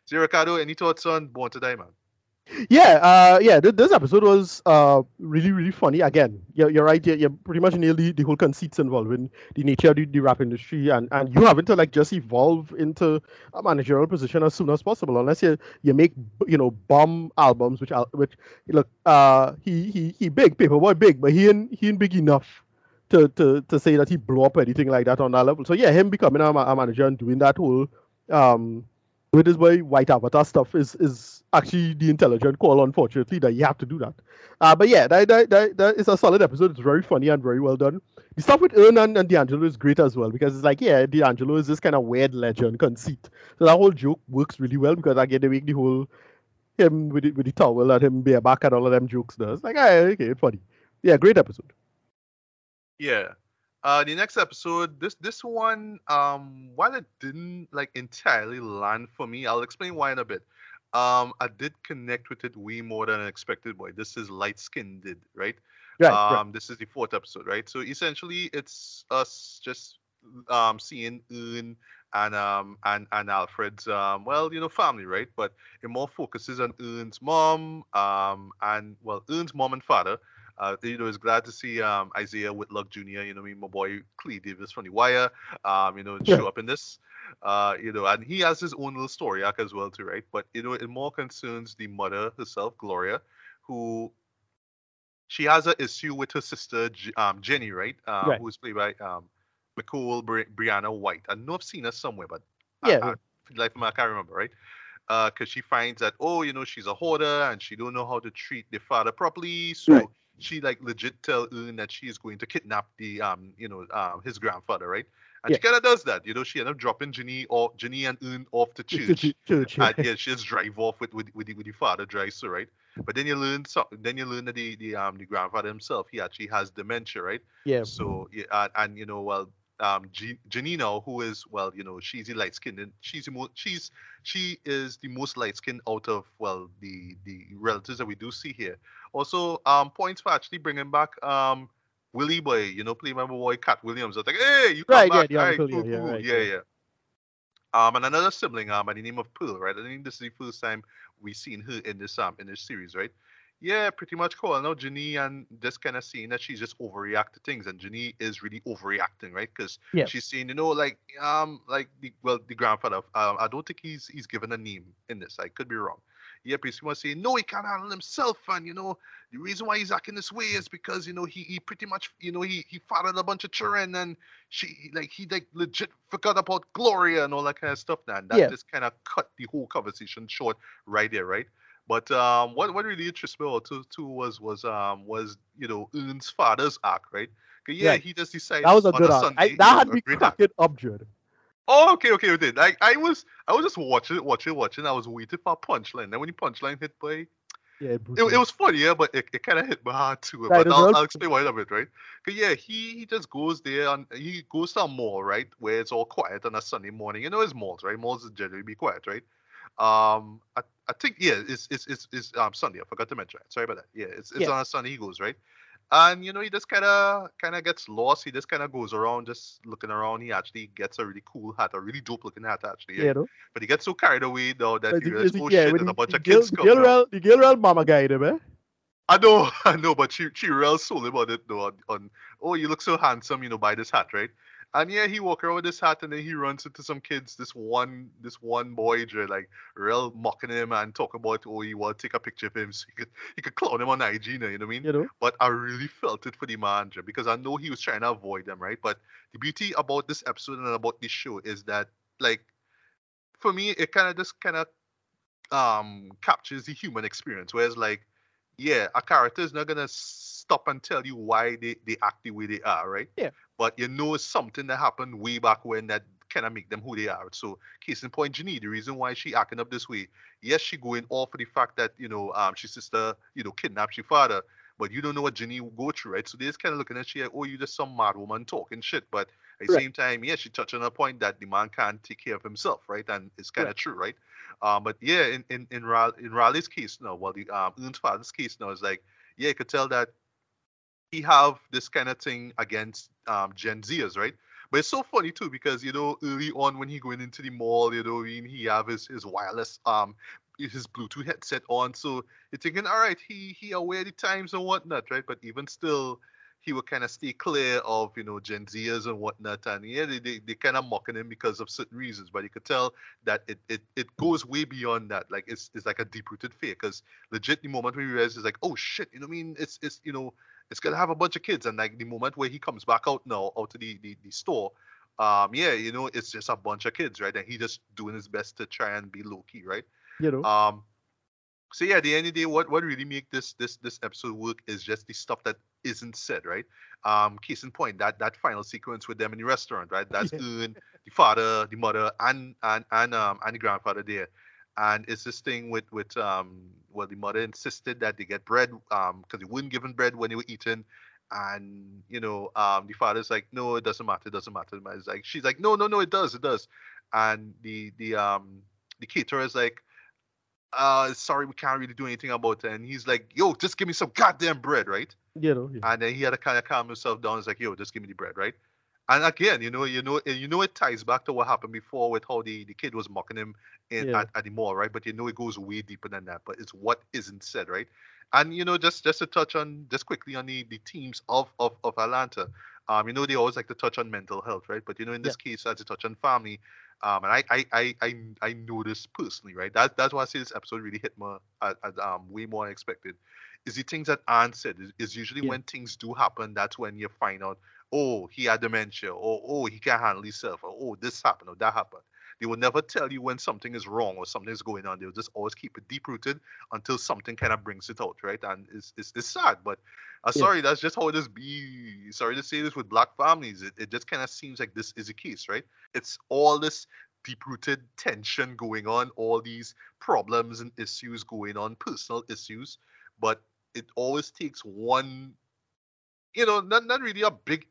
So Ricardo, any thoughts on Born to Die, man? Yeah, uh, yeah. Th- this episode was uh really, really funny. Again, you're, you're right. You, you pretty much nearly the, whole conceits involving the nature of the, the rap industry, and, and you having to like just evolve into a managerial position as soon as possible. Unless you you make you know bomb albums, which which look uh he he he big Paper Boi big, but he ain't he ain't big enough to to to say that he blew up anything like that on that level. So yeah, him becoming a, a manager and doing that whole um with his boy white avatar stuff is is actually the intelligent call unfortunately that you have to do that. Uh but yeah that, that, that, that is a solid episode. It's very funny and very well done. The stuff with Earn and, and D'Angelo is great as well because it's like yeah D'Angelo is this kind of weird legend conceit. So that whole joke works really well because again they make the whole him with the, with the towel and him bareback and all of them jokes does like ah, okay funny. Yeah great episode. Yeah. Uh, the next episode, this this one, um, while it didn't like entirely land for me, I'll explain why in a bit. Um, I did connect with it way more than I expected. Boy, this is light skinned, did right? right, right. um, this is the fourth episode, right? So essentially, it's us just um seeing Un and um and and Alfred's um well, you know, family, right? But it more focuses on Un's mom, um, and well, Un's mom and father. Uh, you know, it's glad to see um Isaiah Whitlock Jr. You know, I mean, my boy Clay Davis from the Wire, um, you know, Yeah. show up in this. Uh, you know, and he has his own little story arc as well, too, right? But you know, it more concerns the mother herself, Gloria, who she has an issue with her sister um, Jenny, right? Um, Right. Who's played by um, Nicole Bri- Brianna White. I know I've seen her somewhere, but Yeah, I, I, life of me, I can't remember, right? Because she finds that oh, you know, she's a hoarder and she don't know how to treat the father properly, so Right. She like legit tell Un that she is going to kidnap the um, you know, um, his grandfather, right? And Yeah. she kind of does that, you know. She end up dropping Ginny or Ginny and Un off to church church, yeah. and yeah, she just drive off with with with the, with the father drives her, right? But then you learn something. Then you learn that the the um the grandfather himself, he actually has dementia, right? yeah So yeah, and, and you know, well, um, G- Janina, who is well, you know, she's the light skinned, and she's the most, she's she is the most light skinned out of well the the relatives that we do see here. Also, um, points for actually bringing back um Willie Boy, you know, play my boy Katt Williams. I was like, hey, you come Right, yeah, back, the Alright, uncle, cool, yeah, yeah, right, yeah, yeah. yeah. Um, and another sibling, um, by the name of Pearl, right? I think this is the first time we've seen her in this um in this series, right? Yeah, pretty much cool. Now Jenny and this kind of scene that she's just overreact to things, and Jenny is really overreacting, right? Because Yeah. she's saying, you know, like um, like the well, the grandfather. Um, I don't think he's he's given a name in this. I could be wrong. yeah, pretty much saying, no, he can't handle himself. And, you know, the reason why he's acting this way is because, you know, he, he pretty much, you know, he, he fathered a bunch of children and she, like, he, like, legit forgot about Gloria and all that kind of stuff. And that Yeah. just kind of cut the whole conversation short right there, right? But um, what what really interests me too, too was was um was you know Earn's father's arc, right? yeah, Right. he just decided That was a good arc. Sunday, I, that had a me cracking up. Oh, okay, okay, okay. Like I was, I was just watching, watching, watching. I was waiting for a punchline. Then when the punchline hit, boy, Yeah, it, it was funny, yeah, but it, it kind of hit my heart too. Right, but I'll, I'll explain why a bit, right? Cause yeah, he he just goes there and he goes to a mall, right, where it's all quiet on a Sunday morning. You know, it's malls, right? Malls generally be quiet, right? Um, I, I think yeah, it's it's it's, it's um Sunday. I forgot to mention that. Sorry about that. Yeah, it's it's Yeah. on a Sunday he goes, right? And you know, he just kind of kind of gets lost. He just kind of goes around, just looking around. He actually gets a really cool hat, a really dope looking hat, actually. yeah, no? But he gets so carried away though that Like, he realizes, oh yeah, shit, there's a bunch the of girl- kids coming. girl The girl real mama guy, them, eh? I know, I know, but she she real sold him on it though. On, on oh, you look so handsome, you know, buy this hat, right? And yeah, he walk around with this hat, and then he runs into some kids. This one, this one boy, Dre, like real mocking him and talking about oh, he want take a picture of him so he could he could clown him on IG, you know what I mean? You know? But I really felt it for the man, Dre, because I know he was trying to avoid them, right? But the beauty about this episode and about this show is that, like, for me, it kind of just kind of um captures the human experience. Whereas, like, yeah, a character is not gonna stop and tell you why they, they act the way they are, right? Yeah. But you know something that happened way back when that kind of make them who they are. So case in point, Janine, the reason why she acting up this way, yes, she going all for the fact that, you know, um she sister, you know, kidnapped your father, but you don't know what Janine will go through, right? So they're just kind of looking at she like, oh, you just some mad woman talking shit. But at the Right. same time, yeah, she touched on a point that the man can't take care of himself, right? And it's kind of Right. true, right? Um, but yeah, in in in, in Raleigh's case now, well, the um father's case now is like, yeah, you could tell that he have this kind of thing against um Gen Zers, right? But it's so funny too because you know early on when he going into the mall, you know, he have his his wireless um his Bluetooth headset on, so you're thinking, all right, he he aware the times and whatnot, right? But even still, he would kind of stay clear of you know Gen Zers and whatnot, and yeah, they they, they kind of mocking him because of certain reasons. But you could tell that it it, it goes way beyond that. Like it's it's like a deep rooted fear because legit the moment when he realizes it's like, oh shit, you know what I mean? It's it's you know it's gonna have a bunch of kids, and like the moment where he comes back out now out to the the, the store. Um, yeah, you know, it's just a bunch of kids, right? And he just doing his best to try and be low key, right? You know? Um, so yeah, at the end of the day, what what really make this this this episode work is just the stuff that isn't said, right? Um, case in point, that that final sequence with them in the restaurant, right? That's Yeah. Earn, the father, the mother, and and and um and the grandfather there, and it's this thing with with um well the mother insisted that they get bread um because they wouldn't give them bread when they were eating. And you know, um, the father's like, no, it doesn't matter, it doesn't matter. It's like she's like, no, no, no, it does, it does. And the the um the caterer is like, uh, sorry, we can't really do anything about it. And he's like, yo, just give me some goddamn bread, right? You know? Yeah. And then he had to kind of calm himself down. He's like, yo, just give me the bread, right? And again, you know, you know, and you know, it ties back to what happened before with how the, the kid was mocking him in Yeah. at, at the mall, right? But you know, it goes way deeper than that. But it's what isn't said, right? And you know, just just to touch on just quickly on the the teams of of of Atlanta. Um, you know, they always like to touch on mental health, right? But you know, in this case, as a touch on family, um, and I I I I, I know this personally, right? That that's why I say this episode really hit me at, at, um way more than expected. Is the things that Anne said is, is usually Yeah. when things do happen, that's when you find out, oh, he had dementia, or oh, he can't handle himself, or oh, this happened, or that happened. They will never tell you when something is wrong or something is going on. They'll just always keep it deep rooted until something kind of brings it out, right? And it's it's, it's sad, but uh, Yeah. sorry, that's just how it is. Be sorry to say this with black families. It, it just kind of seems like this is a case, right? It's all this deep rooted tension going on, all these problems and issues going on, personal issues, but it always takes one, you know, not, not really a big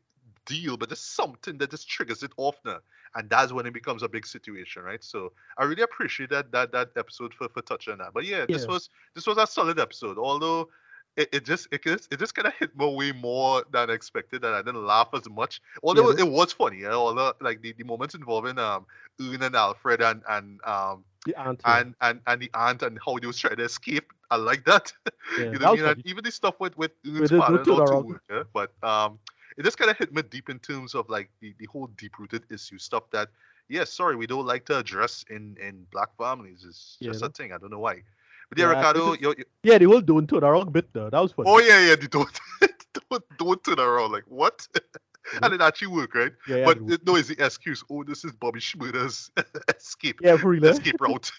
deal, but just something that just triggers it off now. And that's when it becomes a big situation, right? So I really appreciate that that that episode for, for touching on that. But yeah, this Yeah. was this was a solid episode. Although it, it just it just it just kind of hit me way more than expected, and I didn't laugh as much. Although Yeah. it was funny, yeah. Although like the, the moments involving um Earn and Alfred and and um The aunt. yeah. and and and the aunt and how they was trying to escape. I like that. Yeah, you know that I mean? Even the stuff with with With the- father the and all turnaround. too, yeah? But um, it just kind of hit me deep in terms of like the, the whole deep rooted issue stuff that yeah, sorry, we don't like to address in in black families. It's Yeah, just a thing. I don't know why. But yeah, Yeah, Ricardo, this you you- Yeah, the whole don't turn around bit though. That was funny. oh yeah, yeah, they don't, don't, don't turn around like what? and it actually worked, right? yeah, yeah, but it, no, it's the excuse. Oh, this is Bobby Shmurda's escape, yeah, for real. eh? escape route.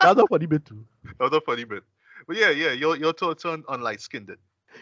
That's a funny bit too. That was a funny bit. But yeah, yeah, your your thoughts on on light skinned.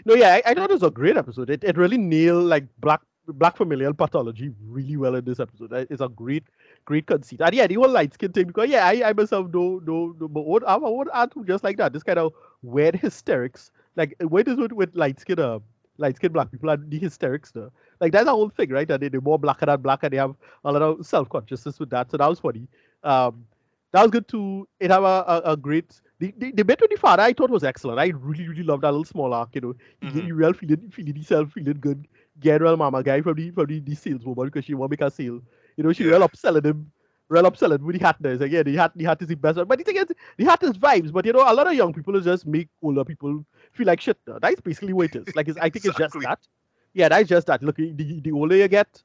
No, yeah, I, I thought it was a great episode. It, it really nailed like black black familial pathology really well in this episode. It's a great, great conceit. And yeah, the whole light skin thing because yeah, I, I myself know know know my own I have my own aunt who just like that. This kind of weird hysterics. Like what is with with light skin uh light skin black people and the hysterics though. Like that's a whole thing, right? And they, they're more blacker than black and they have a lot of self consciousness with that. So that was funny. Um that was good too. It have a, a, a great the, the, the bit with the father I thought was excellent. I really, really loved that little small arc, you know. Mhm. you real feeling feeling yourself feeling good. General mama guy from the from the, the saleswoman because she want make a sale. You know, she Yeah. real upselling him, real upselling with the hat there. It's Like, yeah, the hat the hat is the best one. But the thing is, the hat is vibes, but you know, a lot of young people just make older people feel like shit. Now. That's basically what it is. Like it's, I think it's just that. Yeah, that's just that. Look, the, the older you get,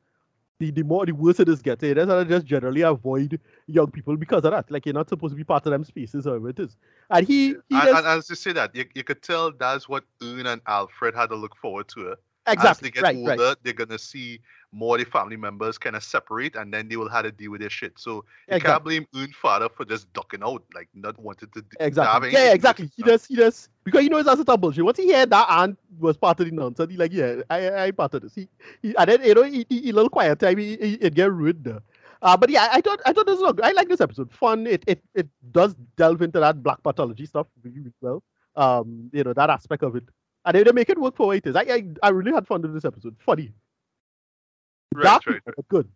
the, the more the worse it is getting. Eh, that's why I just generally avoid young people because of that. Like you're not supposed to be part of them spaces, however it is. And he he And, does and as you say that, you, you could tell that's what Earn and Alfred had to look forward to. Eh? Exactly As they get right, older, right. they're gonna see more of the family members kind of separate, and then they will have to deal with their shit. So you Exactly. can't blame Earn father for just ducking out, like not wanting to. Exactly. Yeah, yeah, exactly. He does. He does because he knows that's a bullshit. Once he heard that aunt was part of the nonsense, he like, yeah, I, I, part of this. He, he and then you know, he, he, he little quiet time, he, he it get ruined. there. Uh, but yeah, I thought I thought this was good. I like this episode. Fun. It it it does delve into that black pathology stuff really well. Um, you know that aspect of it, and they, they make it work for what it is. I I, I really had fun with this episode. Funny, Right, dark, right. but good.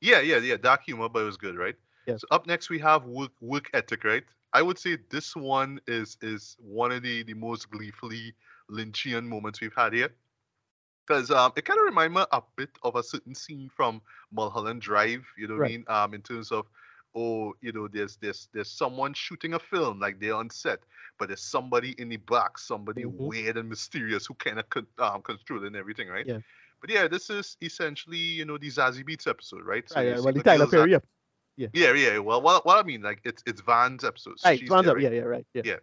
Yeah, yeah, yeah. Dark humor, but it was good, right? Yeah. So up next we have work work ethic, right? I would say this one is is one of the the most gleefully Lynchian moments we've had here. Because um, it kind of reminds me a bit of a certain scene from Mulholland Drive, you know what I mean? Um, in terms of, oh, you know, there's there's there's someone shooting a film, like they're on set, but there's somebody in the back, somebody Mhm. weird and mysterious who kind of con- um, controlling everything, right? Yeah. But yeah, this is essentially, you know, the Zazie Beetz episode, right? Right, yeah, well, the Tyler that- Perry. Yep. yeah, yeah. Well, what, what I mean, like, it's it's Van's episodes. Right, She's Vans there, right? Yeah, yeah, right. Yeah. Yeah.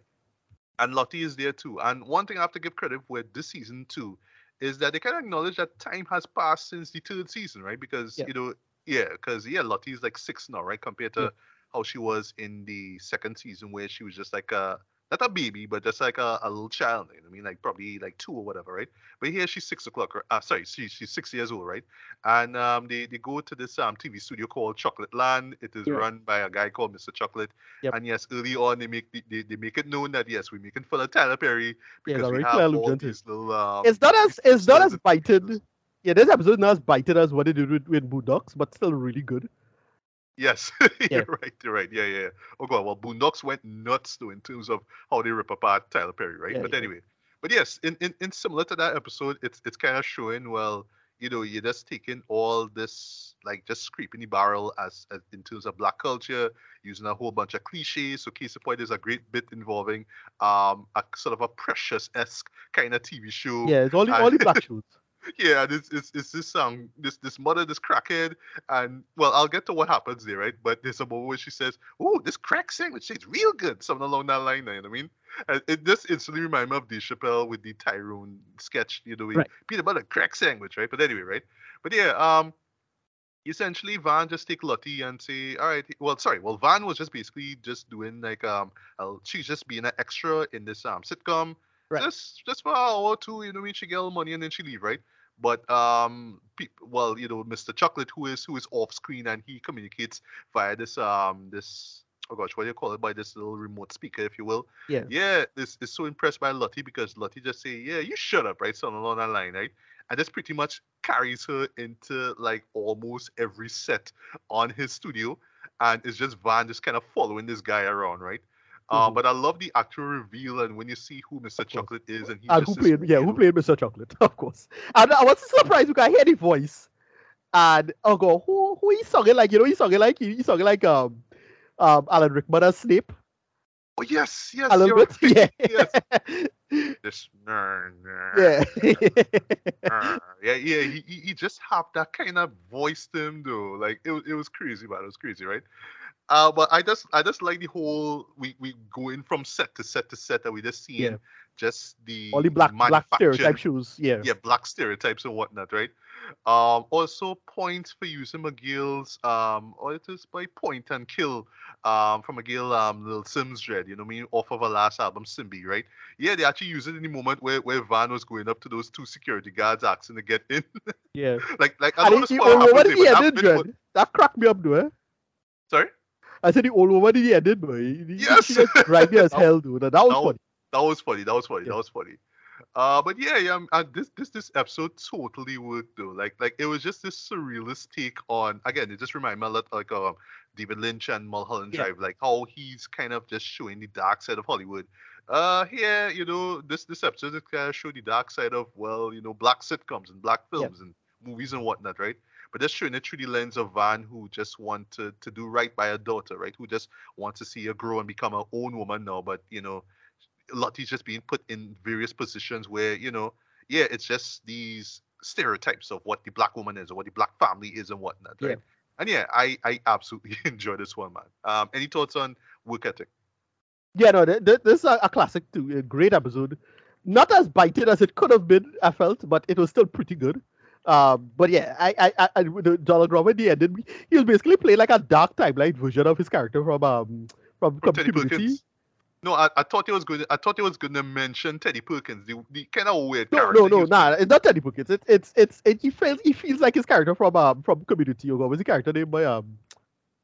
And Lottie is there too. And one thing I have to give credit with this season too is that they kind of acknowledge that time has passed since the third season, right? Because Yeah. you know, yeah, because yeah, Lottie is like six now, right? Compared to Yeah. how she was in the second season, where she was just like a not a baby, but just like a, a little child. You know what I mean, like probably like two or whatever, right? But here she's six o'clock. or- Uh, sorry, she, she's six years old, right? And um, they, they go to this um TV studio called Chocolate Land. It is Yeah. run by a guy called Mr. Chocolate. Yep. And yes, early on they make the, they, they make it known that yes, we're making fun of Tyler Perry because it's we have all allusion to it. these little um, it's not as it's not as episodes. Yeah, this episode is not as bited as what they did with, with Boondocks, but still really good. Yes, you're right. You're right. Yeah, yeah. yeah. Oh god. Well, Boondocks went nuts though in terms of how they rip apart Tyler Perry, right? Yeah, but yeah. anyway, but yes, in, in in similar to that episode, it's it's kind of showing well, you know, you're just taking all this like just scraping the barrel as, as in terms of black culture, using a whole bunch of cliches. So case in point, there's a great bit involving um a sort of a precious esque kind of TV show. Yeah, it's all the all the black shoes. Yeah, this is it's this um this this mother, this crackhead, and well, I'll get to what happens there, right? But there's a moment where she says, "Oh, this crack sandwich tastes real good," something along that line. You know what I mean? And it just instantly remind me of Dave Chappelle with the Tyrone sketch, you know, with Right. peanut butter crack sandwich, right? But anyway, right? But yeah, um, essentially Van just take Lottie and say, all right, well, sorry, well, Van was just basically just doing like um, she's just being an extra in this um sitcom, Right. just just for an hour or two, you know, when she get a little money and then she leave, right? But um, peop well, you know, Mr. Chocolate, who is who is off screen and he communicates via this um this oh gosh, what do you call it by this little remote speaker, if you will. Yeah. Yeah, this is so impressed by Lottie because Lottie just say, yeah, you shut up, right? Something along that line, right? And this pretty much carries her into like almost every set on his studio, and it's just Van just kind of following this guy around, right? Uh, Mhm. but I love the actual reveal and when you see who Mr. Chocolate is and he And just who played? Yeah, who played Mr. Chocolate? Of course. And I was surprised because I heard the voice, and oh go who who he sung it like? You know, he sung it like he, he sung it like um um Alan Rickman as Snape Oh yes, yes, a little bit. Yeah. yes. This nah, nah, yeah. nah. yeah, yeah. He, he he just have that kind of voice to him though. Like it was it was crazy, but It was crazy, right? Uh, but I just I just like the whole we we going from set to set to set and we just seeing Yeah. just the All the black black stereotype shoes. Yeah. yeah, black stereotypes and whatnot, right? Um, also points for using McGill's um, or it is by point and kill um from McGill um Lil Simz Dread, you know what I mean, off of her last album Simbi, right? Yeah, they actually use it in the moment where, where Van was going up to those two security guards asking to get in. Yeah. like like I don't know what in the happened, ended, but that bit was- Dread. That cracked me up, though. Eh? sorry? I said the old woman in the ended, boy. Yes. She just grimy as hell, dude. That was that funny. That was funny. That was funny. Yeah. That was funny. Uh, but yeah, yeah. um, And this this this episode totally worked though. Like like it was just this surrealist take on. Again, it just reminded me a lot like um David Lynch and Mulholland Yeah. Drive. Like how he's kind of just showing the dark side of Hollywood. Uh, here you know this this episode is kind of show the dark side of well you know black sitcoms and black Yeah. films and movies and whatnot, right? But just showing it through the lens of Van, who just want to, to do right by her daughter, right? Who just wants to see her grow and become her own woman now, but you know, Lottie's just being put in various positions where, you know, yeah, it's just these stereotypes of what the black woman is or what the black family is and whatnot, Yeah. And yeah, I, I absolutely enjoy this one, man. Um, any thoughts on work ethic? Yeah, no, th- th- this is a, a classic too. A great episode. Not as biting as it could have been, I felt, but it was still pretty good. Um, but yeah, I, I, I, I Donald Glover at the end, did- he was basically playing like a dark timeline version of his character from um from, From Community. Perkins? No, I, I thought he was going. To, I thought he was going to mention Teddy Perkins, the, the kind of weird No, character. no, he no, nah, it's not Teddy Perkins. It's it's it's it, he feels he feels like his character from um from Community. Or what was the character name by um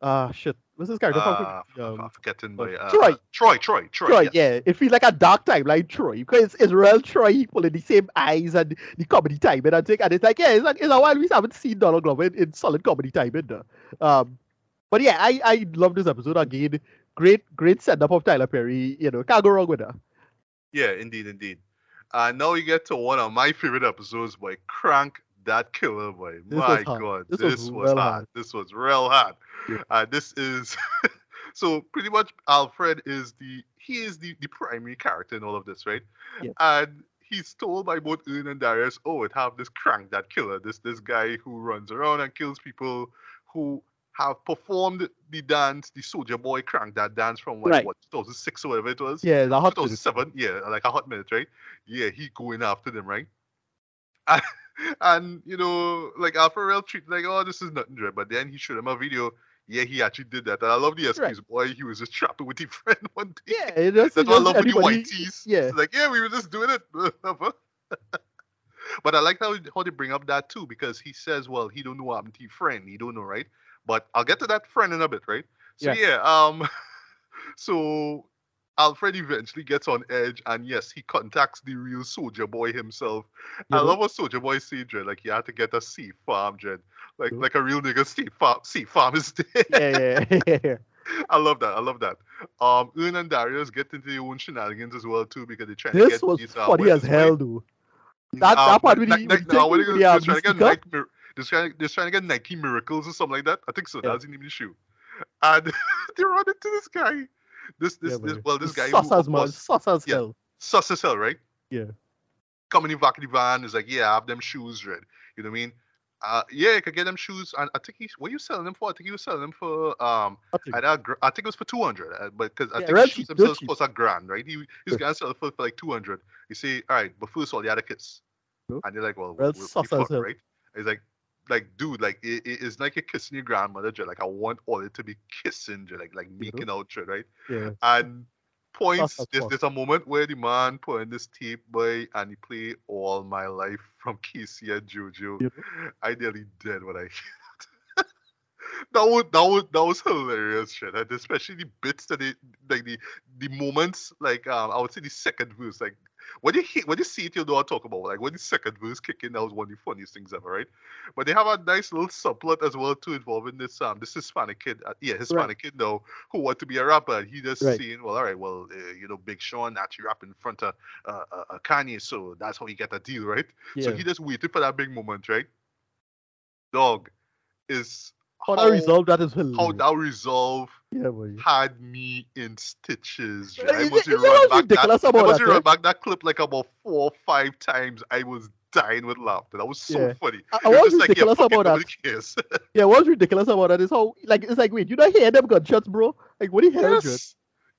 ah shit. What's his character Uh? Um, I'm forgetting uh, by uh, Troy. Troy, Troy, Troy. Troy, yes. yeah. It feels like a dark time like Troy. Because real Troy pulling the same eyes and the comedy timing and thing. And it's like, yeah, it's like it's a while we haven't seen Donald Glover in, in solid comedy timing. though. Um but yeah, I, I love this episode again. Great, great setup of Tyler Perry. You know, can't go wrong with that. Yeah, indeed, indeed. Uh, now we get to one of my favorite episodes, by Crank that killer, boy. This my. God, This this, was was, hot. hot. This was real hot. Yeah. Uh, this is so pretty much Alfred is the he is the, the primary character in all of this, right? Yeah. And he's told by both Earn and Darius, oh, it have this crank that killer, this this guy who runs around and kills people who have performed the dance, the Soulja Boy crank that dance from like Right. what 2006 or whatever it was. Yeah, the hot 2007, yeah, like a hot minute, right? Yeah, he going after them, right? And, and you know, like Alpha Rail treat like, oh, this is nothing, Dre. But then he showed him a video. Yeah, he actually did that. And I love the excuse, boy. He was just trapping with his friend one day. Yeah, That's it why I love with the white tees. Yeah, It's like, yeah, we were just doing it. but I like how, how they bring up that too, because he says, well, he don't know what happened to your friend. He don't know, right? But I'll get to that friend in a bit, right? So yeah, um so Alfred eventually gets on edge and yes, he contacts the real Soulja Boy himself. I love what Soulja Boy said, Dread. Like he had to get a sea farm, Dread. Like Yeah. like a real nigga sea farm sea farm is there. yeah, yeah, yeah, yeah. I love that. I love that. Um, Earn and Darius get into their own shenanigans as well too because they're trying to This get was these, uh, funny as hell, right? dude. That Um, that part Ni- with Ni- no, what thing are they the, um, they're trying to get. Nike, Mir- they're trying, they're trying to get Nike Miracles or something like that. I think so. Yeah. That's the name of the shoe. And they run into this guy. This this, Yeah, this well this guy Sus who, as course, sus as yeah. hell. sus as hell, right? Yeah. Coming in back of the van is like, yeah, I have them shoes red. You know what I mean? Uh, yeah, I could get them shoes. And I think he's what you selling them for? I think he was selling them for um, either a gr- I think it was for two hundred, uh, but because I Yeah, think the shoes themselves cost a grand, right? He he was gonna sell it for, for like two hundred. You say, all right, but first of all, you had a kiss, Nope. and they're like, well, Real we- we sus as fuck, right? He's like, like, dude, like it, it- it's like you're kissing your grandmother. Like I want all it to be kissing, like like making out, right? Yeah. And points, there's, there's a moment where the man put in this tape boy and he play All My Life from K-Ci and JoJo. Yep. I nearly dead when I that was that was that was hilarious shit. And especially the bits that they like the the moments like um I would say the second verse like when you hit, when you see it you know what I talk about. Like when the second verse kick in that was one of the funniest things ever right? But they have a nice little subplot as well too involving this um this Hispanic kid. Uh, yeah Hispanic kid now who want to be a rapper. And he just Right. saying well all right well uh, you know Big Sean actually rap in front of uh, uh, uh, Kanye so that's how he get a deal right? Yeah. so he just waited for that big moment right? Dog is how that resolve that is hilarious. how that resolve yeah, boy. had me in stitches. Jay. I you- must you have run back that. I must that, run back that clip like about four or five times. I was dying with laughter. That was so Yeah. funny. I, I was was just like, yeah, ridiculous about that. cares. Yeah, what's ridiculous about that is how like it's like wait, you don't hear them gunshots, bro? Like what the hell, Dread? yes.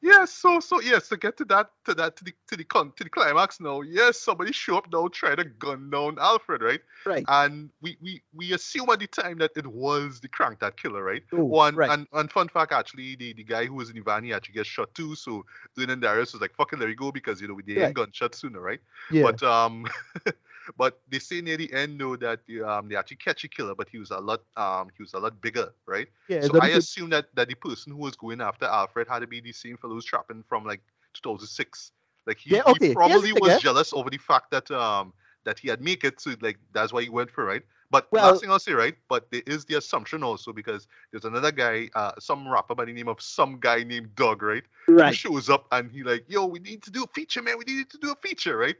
Yes, so so yes, to get to that to that to the to the con to the climax now, yes, somebody show up now try to gun down Alfred, right? Right. And we we we assume at the time that it was the crank that killer, right? Oh, One right. and, and fun fact actually the, the guy who was in the van he actually gets shot too. So Lynn and Darius was like, fucking let me go because you know we didn't Right. gunshot sooner, right? yeah. But um but they say near the end though that the, um they actually catch a killer, but he was a lot um he was a lot bigger, right? yeah, So I assume that, that the person who was going after Alfred had to be the same fellow who's trapping from like 2006. Like he, Yeah, okay, he probably was jealous over the fact that um that he had make it, so like that's why he went for right. But Well- last thing I'll say, right? But there is the assumption also because there's another guy, uh, some rapper by the name of some guy named Doug, right? Right. shows up and he like, yo, we need to do a feature, man. We need to do a feature, right?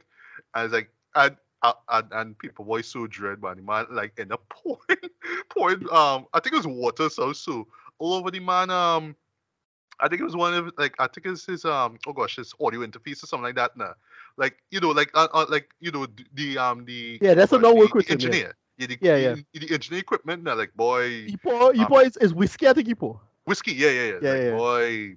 I was like, and and, and people voice so dread, man. The man like end up pouring, pouring. Um, I think it was water, so so all over the man. Um, I think it was one of like I think it's his um oh gosh his audio interface or something like that. Nah, like you know like uh, uh, like you know the um the Yeah, that's a no work with the him, yeah. engineer. Yeah, the, Yeah, the, the engineer equipment. Nah, like boy, pour, he um, is, is whiskey, I think pour. Whiskey, yeah, yeah, yeah. Yeah, like, yeah. Boy,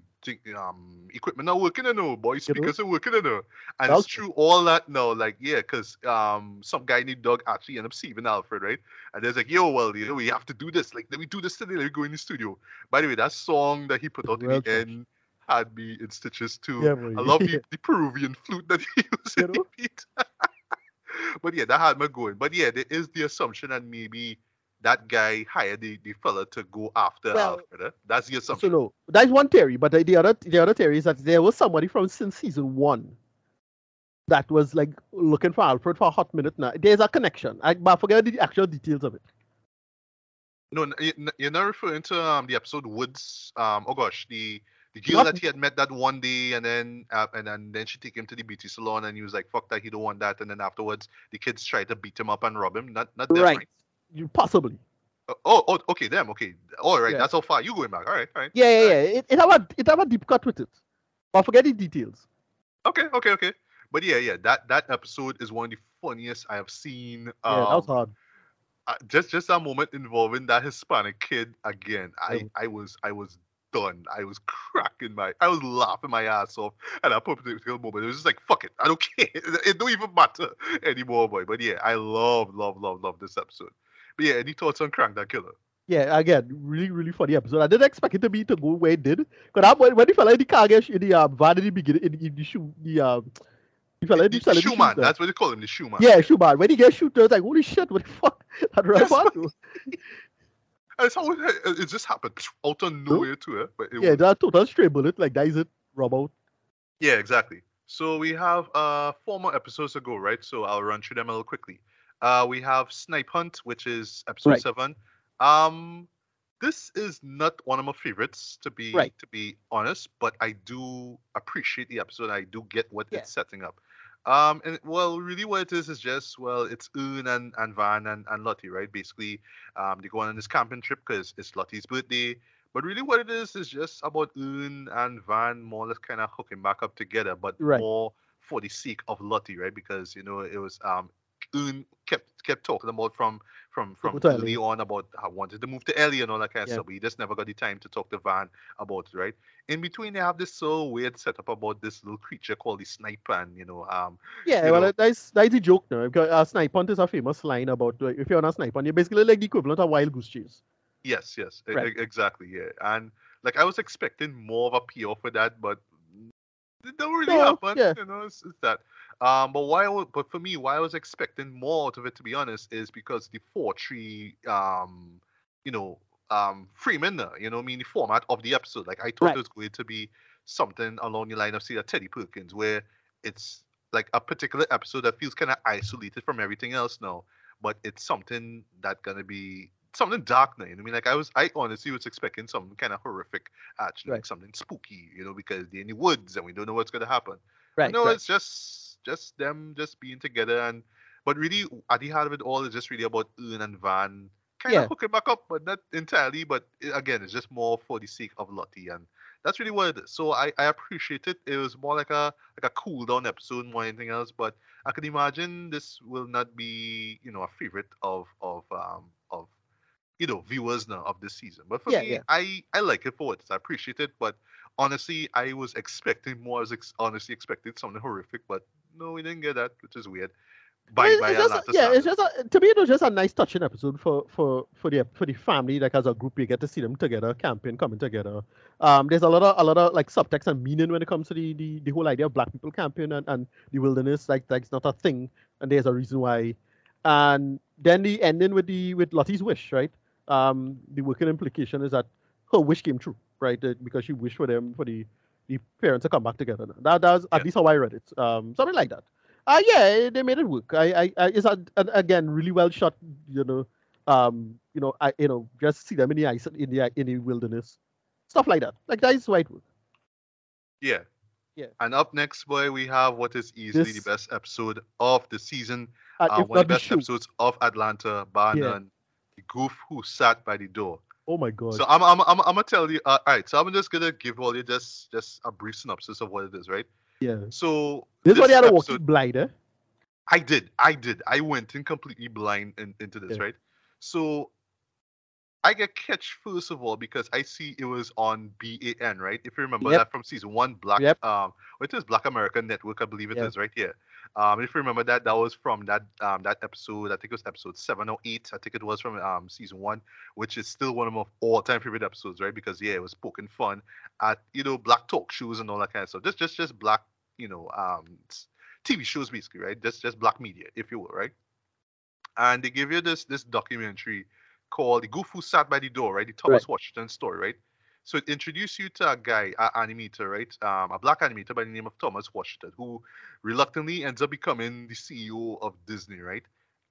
um, equipment not working, you know. Boy, know? speakers are working, you know. And That's it's true, all that now, like, yeah, because um, some guy named Doug actually ended up saving Alfred, right? And there's like, yo, well, you know, we have to do this. Like, let me do this today. Let me go in the studio. By the way, that song that he put out in Well the end had me in stitches too. Yeah, boy. I love the, the Peruvian flute that he used You in know? but yeah, that had me going. But yeah, there is the assumption that maybe that guy hired the, the fella to go after Well, Alfred. That's So assumption. no, that's one theory. But the, the other the other theory is that there was somebody from since season one that was like looking for Alfred for a hot minute now. There's a connection. I but I forget the actual details of it. No, n- y- n- you're not referring to um the episode Woods. Um, oh gosh, the the girl that he had met that one day, and then uh, and then then she took him to the beauty salon, and he was like, "Fuck that, he don't want that." And then afterwards, the kids tried to beat him up and rob him. Not not right? Right. You possibly. Oh, oh, okay, them. Okay, all right. Yeah. That's how far you going back. All right, all right. Yeah, yeah, yeah. It, it have a it have a deep cut with it. But forget the details. Okay, okay, okay. But yeah, yeah. That that episode is one of the funniest I have seen. Yeah, Um, that was hard. uh, just just that moment involving that Hispanic kid again. I Yeah. I was I was done. I was cracking my I was laughing my ass off at that particular moment. It was just like fuck it, I don't care. It, it don't even matter anymore, boy. But yeah, I love love love love this episode. But yeah, any thoughts on Crank That Killer? Yeah, again, really, really funny episode. I didn't expect it to be to go where it did. Because when, when the fella in the car in the um, van in the beginning, in, in the shoe, the um, the fella in The, the, the shoes there. that's what they call him, the Shoeman. Yeah, shoe man. When he gets shoot, I was like, holy shit, what the fuck? That right man, what- It's how it, it just happened out of nowhere too. Eh? But it Yeah, was- that total straight bullet. Like, that is it. Rob out. Yeah, exactly. So we have uh four more episodes to go, right? So I'll run through them a little quickly. Uh we have Snipe Hunt, which is episode Right. seven. Um this is not one of my favorites to be Right. to be honest, but I do appreciate the episode. I do get what Yeah. it's setting up. Um and well really what it is is just well it's Earn and, and Van and, and Lottie, right? Basically, um they go on this camping trip because it's Lottie's birthday. But really, what it is is just about Earn and Van more or less kind of hooking back up together, but Right. more for the sake of Lottie, right? Because you know it was um Earn kept kept talking about from from from early on about how wanted to move to LA and all that kind of Yeah. stuff. But he just never got the time to talk to Van about it, right? In between, they have this so weird setup about this little creature called the sniper, and you know, um, Yeah, You well, know. that's, that's a joke now. Because uh, snipe hunt is a famous line about like, if you're on a snipe hunt, you're basically like the equivalent of wild goose chase. Yes, yes, Right. e- exactly, yeah. And like I was expecting more of a payoff for that, but don't really No, happen. yeah. You know, it's, it's that. Um, but why? But for me, why I was expecting more out of it, to be honest, is because the four tree, um, you know, um, Freeman, there, you know, I mean, the format of the episode. Like I thought Right. it was going to be something along the line of say a Teddy Perkins, where it's like a particular episode that feels kind of isolated from everything else now, but it's something that gonna be something dark now. You know I mean, like I was, I honestly was expecting something kind of horrific, actually, like something spooky, you know, because they're in the woods and we don't know what's gonna happen. Right. no, right. it's just just them just being together and. But really, at the heart of it all is just really about Earn and Van kind of Yeah. hooking back up, but not entirely. But i- again, it's just more for the sake of Lottie and that's really what it is. So I, I appreciate it. It was more like a like a cool down episode more anything else. But I can imagine this will not be you know a favorite of of um of you know viewers now of this season. But for Yeah, me, yeah. I I like it for what it is. I appreciate it. But honestly, I was expecting more. I was ex- honestly expected something horrific, but no, we didn't get that, which is weird. By It's- by just, yeah, it's just a, to me it was just a nice touching episode for for for the for the family. Like as a group, you get to see them together, camping, coming together. Um, there's a lot of a lot of like subtext and meaning when it comes to the the, the whole idea of black people camping and, and the wilderness. Like that's not a thing, and there's a reason why. And then the ending with the with Lottie's wish, right? Um, the working implication is that her wish came true, right? That- because she wished for them for the the parents to come back together. That that at Yeah. least how I read it. Um, something like that. Uh, yeah, they made it work. I, I, I it's a, a- again really well shot. You know, um, you know, I, you know, just see them in the ice in the in the wilderness, stuff like that. Like that is white work. Yeah. Yeah. And up next, boy, we have what is easily This- the best episode of the season. Uh, Uh, one of the best show. episodes of Atlanta, bar none. Goof who sat by the door. Oh my god. So I'm I'm I'm, I'm gonna tell you. Uh, all right. So I'm just gonna give all you just just a brief synopsis of what it is, right? yeah. So This is why they had to walk episode- in blind, eh? I did. I did. I went in completely blind in, into this, Yeah. right? So I get catch first of all because I see it was on BAN, right? If you remember Yep. that from season one, Black Yep. um what is Black American Network, I believe it is, Yeah. right here. Um if you remember that, that was from that um that episode, I think it was episode seven or eight. I think it was from um season one, which is still one of my all time favorite episodes, right? Because yeah, it was poking fun at you know black talk shows and all that kind of stuff. Just just just black, you know, um TV shows basically, right? Just just black media, if you will, right? And they give you this this documentary called The Goof Who Sat by the Door, right? The Thomas Washington story, right? So it introduced you to a guy, an animator, right? Um, a black animator by the name of Thomas Washington, who reluctantly ends up becoming the CEO of Disney, right?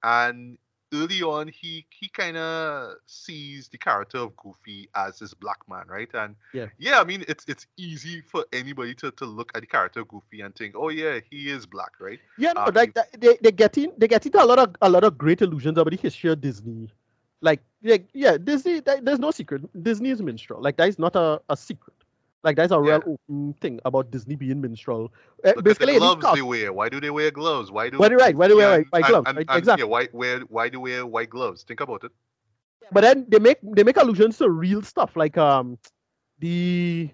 And early on, he he kind of sees the character of Goofy as this black man, right? And Yeah. yeah, I mean, it's it's easy for anybody to, to look at the character of Goofy and think, oh yeah, he is black, right? Yeah, no, um, like that- they they get in they get into a lot of a lot of great illusions about the history of Disney. Like, like yeah, Disney. that- there's no secret. Disney is minstrel. Like that is not a, a secret. Like that's a real open thing about Disney being minstrel. Look basically, at the gloves they wear. Why do they wear gloves? Why do Why do- right, why do they wear yeah, white- white gloves, and- right, and, exactly. Yeah, why wear why do they wear white gloves? Think about it. but then they make they make allusions to real stuff like um the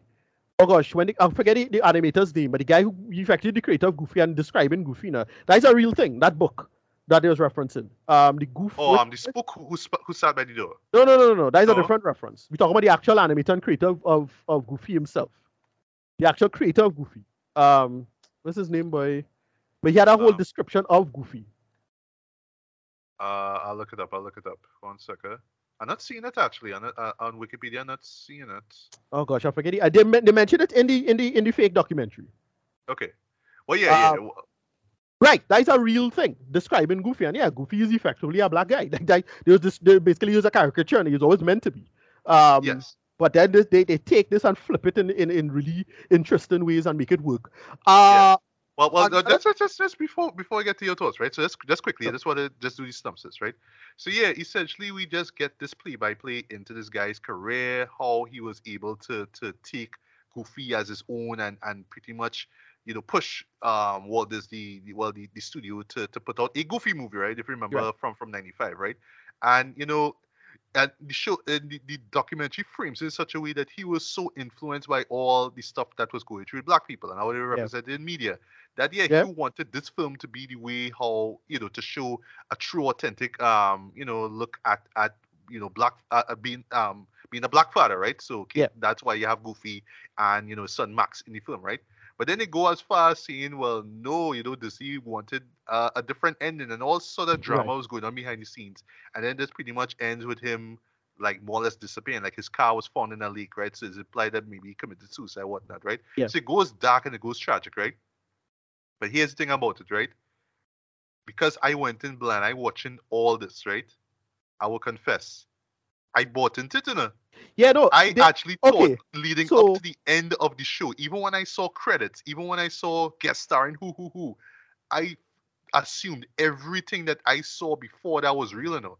oh gosh when they, I forget the, the animator's name but the guy who actually the creator of Goofy and describing Goofy now that's a real thing that book that they was referencing um the Goof Oh, um, the spook who who, sp- who sat by the door. no no no no no that is a different reference we talk about the actual animator and creator of, of, of Goofy himself the actual creator of Goofy um what's his name boy but he had a whole Um, description of Goofy Uh, I'll look it up. I'll look it up. One second. I'm not seeing it actually on uh, on Wikipedia. I'm not seeing it. oh gosh I forget it. Uh, they, men- they mentioned it in the in the in the fake documentary Okay. Well, yeah, yeah. Right, that is a real thing. Describing Goofy, and yeah, Goofy is effectively a black guy. Like that, there was this, they basically use a caricature, and he was always meant to be. Um, yes. But then this, they they take this and flip it in, in, in really interesting ways and make it work. Uh, Well, well, and- no, just, just, before before I get to your thoughts, right? So just just quickly, I just want to just do these synopsis, right? So yeah, essentially we just get this play by play into this guy's career, how he was able to to take Goofy as his own and and pretty much you know push um Walt Disney, the- well the, the studio to to put out a Goofy movie, right? If you remember from from '95, right? And you know. And the show, and the, the documentary frames in such a way that he was so influenced by all the stuff that was going through with black people and how they were represented in media that yeah, Yeah. he wanted this film to be the way how you know to show a true authentic um you know look at at you know black uh, uh, being um being a black father right so okay, Yeah. that's why you have goofy and you know son max in the film right but then they go as far as saying well no you know Disney wanted uh, a different ending and all sort of drama Right. was going on behind the scenes and then this pretty much ends with him like more or less disappearing like his car was found in a lake right so it's implied that maybe he committed suicide whatnot right Yeah. so it goes dark and it goes tragic right but here's the thing about it, right? Because I went in blind, I watching all this, right? I will confess, I bought into it, you know. yeah, no, I they- actually okay, thought leading so- up to the end of the show, even when I saw credits, even when I saw guest starring who who who, I assumed everything that I saw before that was real, you know.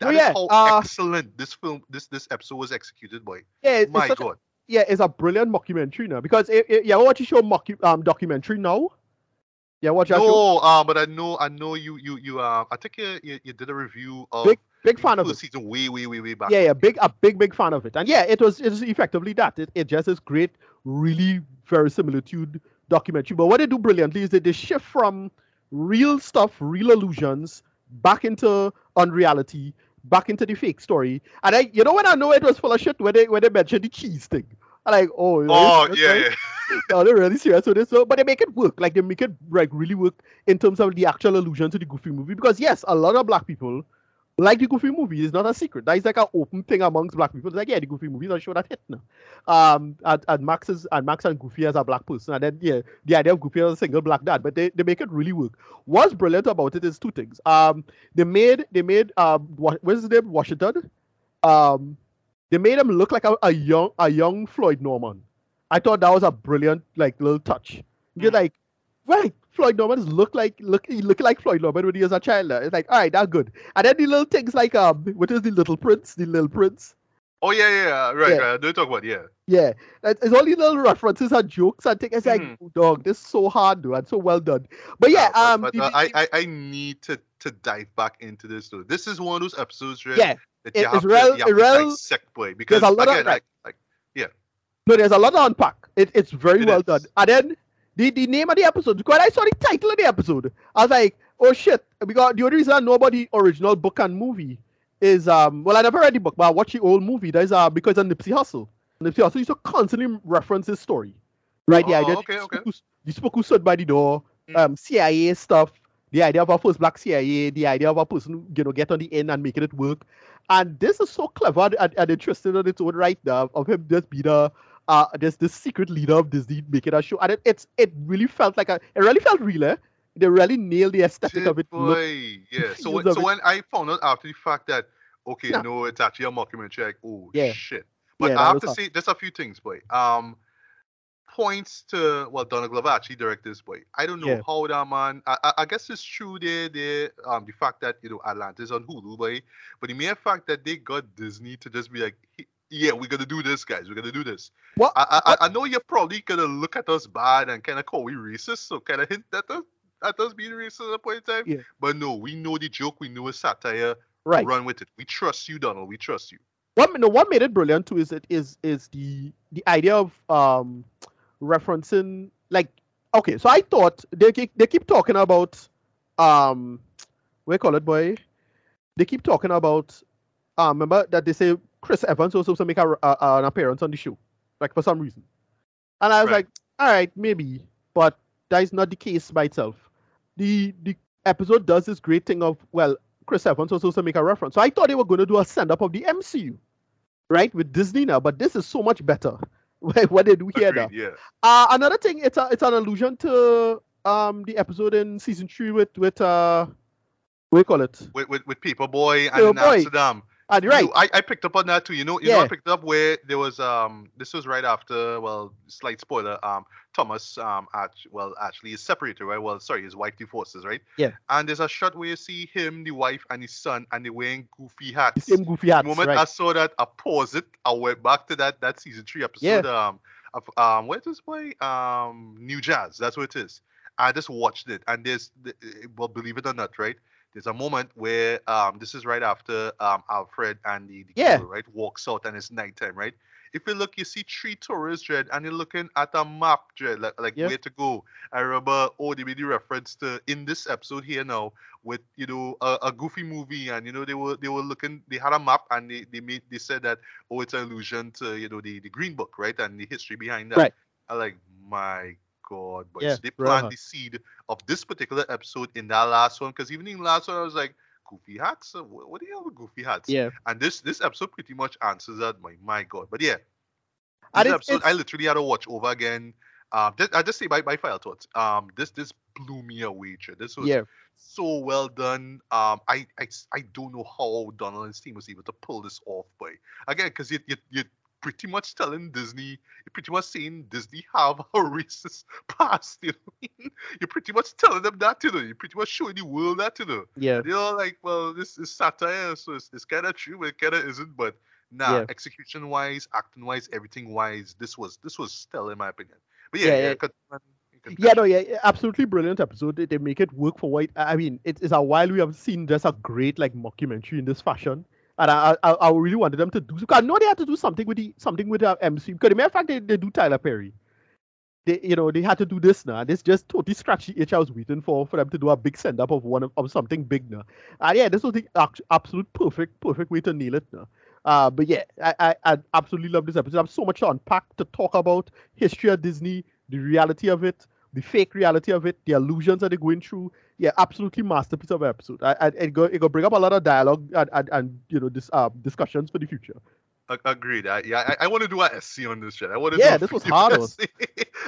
No, That is yeah, how uh, excellent this film, this this episode was executed, boy. yeah, it's, My it's God. yeah, it's a brilliant mockumentary now because it, it, yeah, watch the show mocku, um documentary now. Yeah, watch that show. No, uh, but I know, I know you, you, you. Uh, I think you, you, you did a review of Big big fan of the it. season way, way, way, way back. Yeah, yeah, big a big big fan of it, and yeah, it was it was effectively that. It, it just is great, really verisimilitude documentary. But what they do brilliantly is that they shift from real stuff, real illusions, back into unreality, back into the fake story. And I, you know, when I know it was full of shit when they when they mentioned the cheese thing, I'm like, oh, Oh yeah, right? yeah. no, they're really serious with this. So, but they make it work. Like they make it like really work in terms of the actual allusion to the Goofy movie. Because yes, a lot of black people like the Goofy movie. It's not a secret. That is like an open thing amongst black people. It's like, yeah, the Goofy movie is a show that hit now. Um, and, and Max is and Max and Goofy as a black person, and then yeah, the idea of Goofy as a single black dad. But they, they make it really work. What's brilliant about it is two things. Um, they made they made um what what's his name Washington, um, they made him look like a, a young a young Floyd Norman. I thought that was a brilliant like little touch. You're Mm. like, right, Floyd Norman look like look he look like Floyd Norman when he was a child. It's like, all right, that's good. And then the little things like um, what is the little prince? The little prince. Oh yeah, yeah, yeah. Right, Yeah. right. Don't talk about yeah. Yeah, it's all these little references and jokes and things. It's like, Mhm. dog, this is so hard, dude, and so well done. But yeah, Uh, um, but, the- uh, I, I, I need to to dive back into this though. This is one of those episodes, right? yeah, that it- you it's have to, real- you have to real- dissect, boy. Because a lot of- again, right. like, like No, there's a lot to unpack. It, it's very It well is. done. And then the, the name of the episode, because I saw the title of the episode, I was like, oh shit. Because the only reason I know about the original book and movie is, um, well, I never read the book, but I watched the old movie. That is uh, because of Nipsey Hussle. Nipsey Hussle used to constantly reference his story. Right? the Oh, idea okay, the okay. spook who- the spook who stood by the door, Mm. um, CIA stuff, the idea of a first black CIA, the idea of a person you know, get on the end and making it work. And this is so clever and, and interesting on its own right now of him just being a uh this this secret leader of Disney making a show. And it, it's it really felt like a it really felt real, eh? They really nailed the aesthetic Shit, of it. Look. Yeah. So when, so it. when I found out after the fact that okay, Yeah. no, it's actually a mockumentary, like, oh Yeah. shit. But Yeah, I have to hard. say there's a few things, boy. Um points to well Donald Glover actually direct this boy. I don't know Yeah. how that man I, I, I guess it's true there there um the fact that you know Atlantis on Hulu boy, but the mere fact that they got Disney to just be like "He- yeah, we're gonna do this, guys. We're gonna do this. What- I, I, what- I know you're probably gonna look at us bad and kind of call we racist, so kind of hint at us at us being racist at a point in time. Yeah. But no, we know the joke. We know it's satire. right. Run with it. We trust you, Donald. We trust you. What no, what made it brilliant too is it is is the the idea of um referencing like okay, so I thought they keep, they keep talking about um what you call it boy? They keep talking about um remember that they say Chris Evans was supposed to make a, a, an appearance on the show, like for some reason. And I was Right. like, all right, maybe, but that is not the case by itself. The the episode does this great thing of well, Chris Evans was supposed to make a reference. So I thought they were going to do a send up of the MCU, right, with Disney now. But this is so much better. what they do here now. Yeah. Uh, another thing, it's a it's an allusion to um the episode in season three with with uh what do you call it? With with, with Paper Boi and Paper Boi. in Amsterdam. And right. You- I, I picked up on that too. You know, you know, I picked up where there was um. This was right after. Well, slight spoiler. Um, Thomas um, act, well, actually is separated, right? Well, sorry, his wife divorces, right? Yeah. And there's a shot where you see him, the wife, and his son, and they're wearing goofy The hats. same goofy hats. The moment I saw that, I paused it. I went back to that that season three episode. Um, of um, is this boy? Um, New Jazz. That's what it is. I just watched it, and there's, the- eh, well, believe it or not, right? There's a moment where um, this is right after um Alfred and the, the Yeah. girl, right, walks out, and it's nighttime, right? If you look, you see three tourists, Dread, and you're looking at a map, Dread, like, like Yeah. where to go. I remember, oh, they made the reference to in this episode here now with you know a, a goofy movie, and you know they were they were looking, they had a map, and they they made they said that oh, it's an allusion to you know the the Green Book, right, and the history behind that. Right. I like my God, but Yeah, they hard. the seed of this particular episode in that last one, because even in the last one, I was like. Goofy hats? Uh, What, what do you have with goofy hats? Yeah. And this this episode pretty much answers that. My my God. But yeah, this episode I literally had to watch over again. Um, I just say my my final thoughts. Um, this this blew me away. This was Yeah. so well done. Um, I, I I don't know how Donald and his team was able to pull this off, boy. Again, because you you you're pretty much telling Disney, you're pretty much saying Disney have a racist past. You know, you're pretty much telling them that, you know. You're pretty much showing the world that, you know. Yeah. You know, like, well, this is satire, so it's, it's kind of true, but it kind of isn't. But nah, Yeah. execution wise, acting wise, everything wise, this was this was still in my opinion. But yeah, Yeah, yeah, yeah. Yeah, no, yeah, absolutely brilliant episode. They, they make it work for white. I mean. It, it's a while we have seen just a great like mockumentary in this fashion, and I I, I really wanted them to do. Because I know they had to do something with the something with the MC. Because the matter of fact, they, they do Tyler Perry. They you know they had to do this now. This just totally scratchy itch I was waiting for for them to do a big send up of one of, of something big now. And yeah, this was the absolute perfect perfect way to nail it now. Uh, but yeah, I, I, I absolutely love this episode. I have so much to unpack to talk about history of Disney, the reality of it, the fake reality of it, the illusions that they're going through. Yeah, absolutely masterpiece of episode. I, I, it go it go bring up a lot of dialogue and, and, and you know this uh, discussions for the future. Agreed. I, yeah, I, I want to do a SC on this shit. I want to Yeah, this was hard.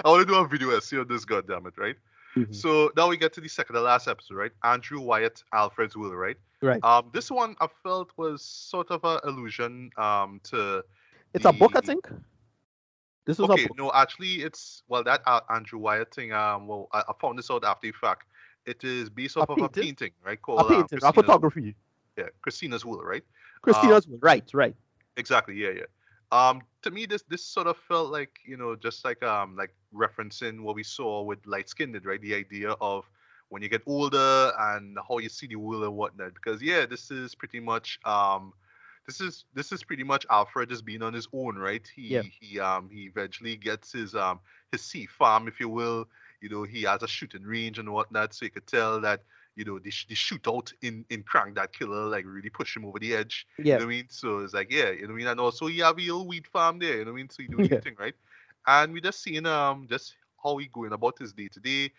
I want to do a video essay on this. Goddamn it, right? Mhm. So now we get to the second to last episode, right? Andrew Wyeth, Alfred's World, right? Right. Um, this one I felt was sort of a illusion. Um, to It's a book, I think. This was okay, a no, actually, it's well that uh, Andrew Wyeth thing. Um, well, I, I found this out after the fact. It is based off of a painting? painting, right? A Called um, a photography. Yeah, Christina's World, right? Christina's World. Right, right. Exactly. Yeah, yeah. Um, to me, this this sort of felt like you know just like um like referencing what we saw with light skinned, right? The idea of when you get older and how you see the world and whatnot. Because yeah, this is pretty much um this is this is pretty much Alfred just being on his own, right? He Yeah. he um he eventually gets his um his sea farm, if you will. You know, he has a shooting range and whatnot, so you could tell that you know the, the shootout in in Crank That Killer like really pushed him over the edge. You Yeah. know what I mean? So it's like, yeah, you know what I mean? And also you have a little weed farm there, you know what I mean? So you do Yeah. right? And we just seeing um just how he going about his day to day.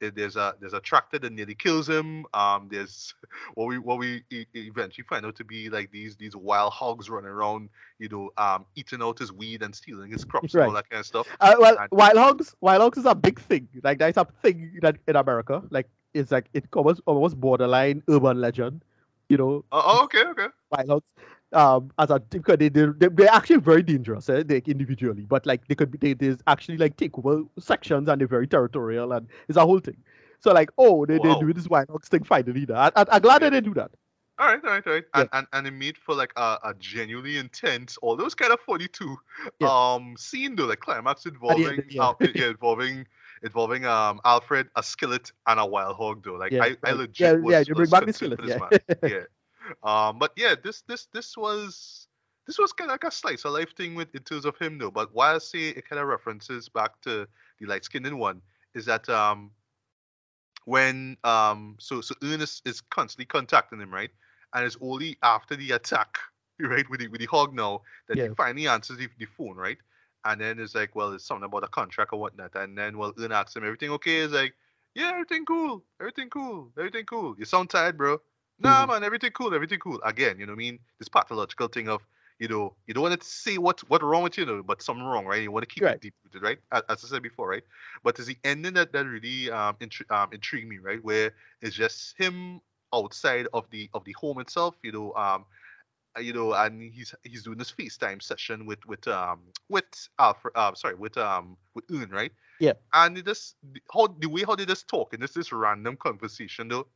There's a there's a tractor that nearly kills him. Um, there's what we what we eventually find out to be like these these wild hogs running around, you know, um, eating out his weed and stealing his crops and all Right. that kind of stuff. Uh, well, And- wild hogs, wild hogs is a big thing. Like that's a thing that in America. Like it's like it covers almost borderline urban legend. You know, Oh, oh, okay, okay. wild hogs. Um, as a because they they they- they're actually very dangerous. Eh? They individually, but like they could be they there's actually like take over sections and they're very territorial and it's a whole thing. So like oh they they Wow. do this hogs thing finally. I, I, I'm glad that they do that. All right, all right, all right. Yeah. And, and and it made for like a, a genuinely intense, although it's kind of funny too. Yeah. Um, scene though, like climax involving, yeah. uh, yeah, involving involving um Alfred, a skillet, and a wild hog though. Like Yeah, I, I legit Yeah, was, yeah, you bring back the skillet, man. yeah. Um, but yeah, this this this was this was kind of like a slice of life thing with in terms of him though. But why I say it kind of references back to the light skinned one is that um when um so so Ernest is constantly contacting him, right? And it's only after the attack, right, with the with the hog now that Yeah. he finally answers the, the phone, right? And then it's like, well, it's something about a contract or whatnot. And then well Earn asks him, everything okay? He's like, Yeah, everything cool, everything cool, everything cool. You sound tired, bro. Nah, Mhm. man, everything cool, everything cool. Again, you know what I mean? This pathological thing of you know, you don't want to say what what wrong with you, know, but something wrong, right? You want to keep Right. it deep rooted, right? As, as I said before, right? But it's the ending that that really um, intri- um intrigued me, right? Where it's just him outside of the of the home itself, you know, um, uh, you know, and he's he's doing this FaceTime session with with um with Alfred, uh, sorry, with um with Earn, right? Yeah. And it just how the way how they just talk in this this random conversation though,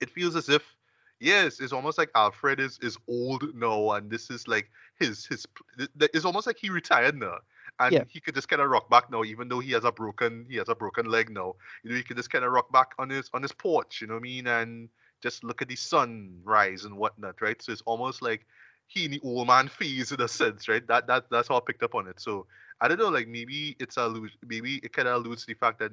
it feels as if yes, it's almost like Alfred is is old now, and this is like his his. It's almost like he retired now, and Yeah. he could just kind of rock back now, even though he has a broken he has a broken leg now. You know, he could just kind of rock back on his on his porch. You know what I mean? And just look at the sun rise and whatnot, right? So it's almost like he in the old man phase in a sense, right? That that that's how I picked up on it. So I don't know, like maybe it's a maybe it kind of alludes to the fact that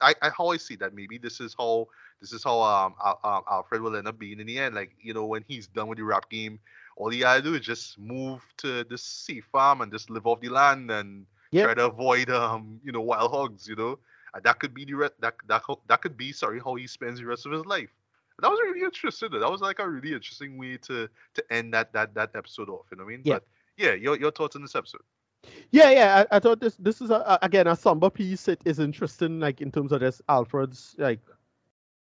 I, I how I see that maybe this is how this is how um, um Alfred will end up being in the end. Like you know when he's done with the rap game, all he gotta do is just move to this sea farm and just live off the land and Yeah. try to avoid um you know wild hogs. You know, and that could be the re- that that that could be sorry how he spends the rest of his life. And that was really interesting. That was like a really interesting way to to end that that that episode off. You know what I mean? Yeah. But yeah, your your thoughts on this episode? Yeah, yeah. I, I thought this this is a, a- again a somber piece. It is interesting, like in terms of this Alfred's like,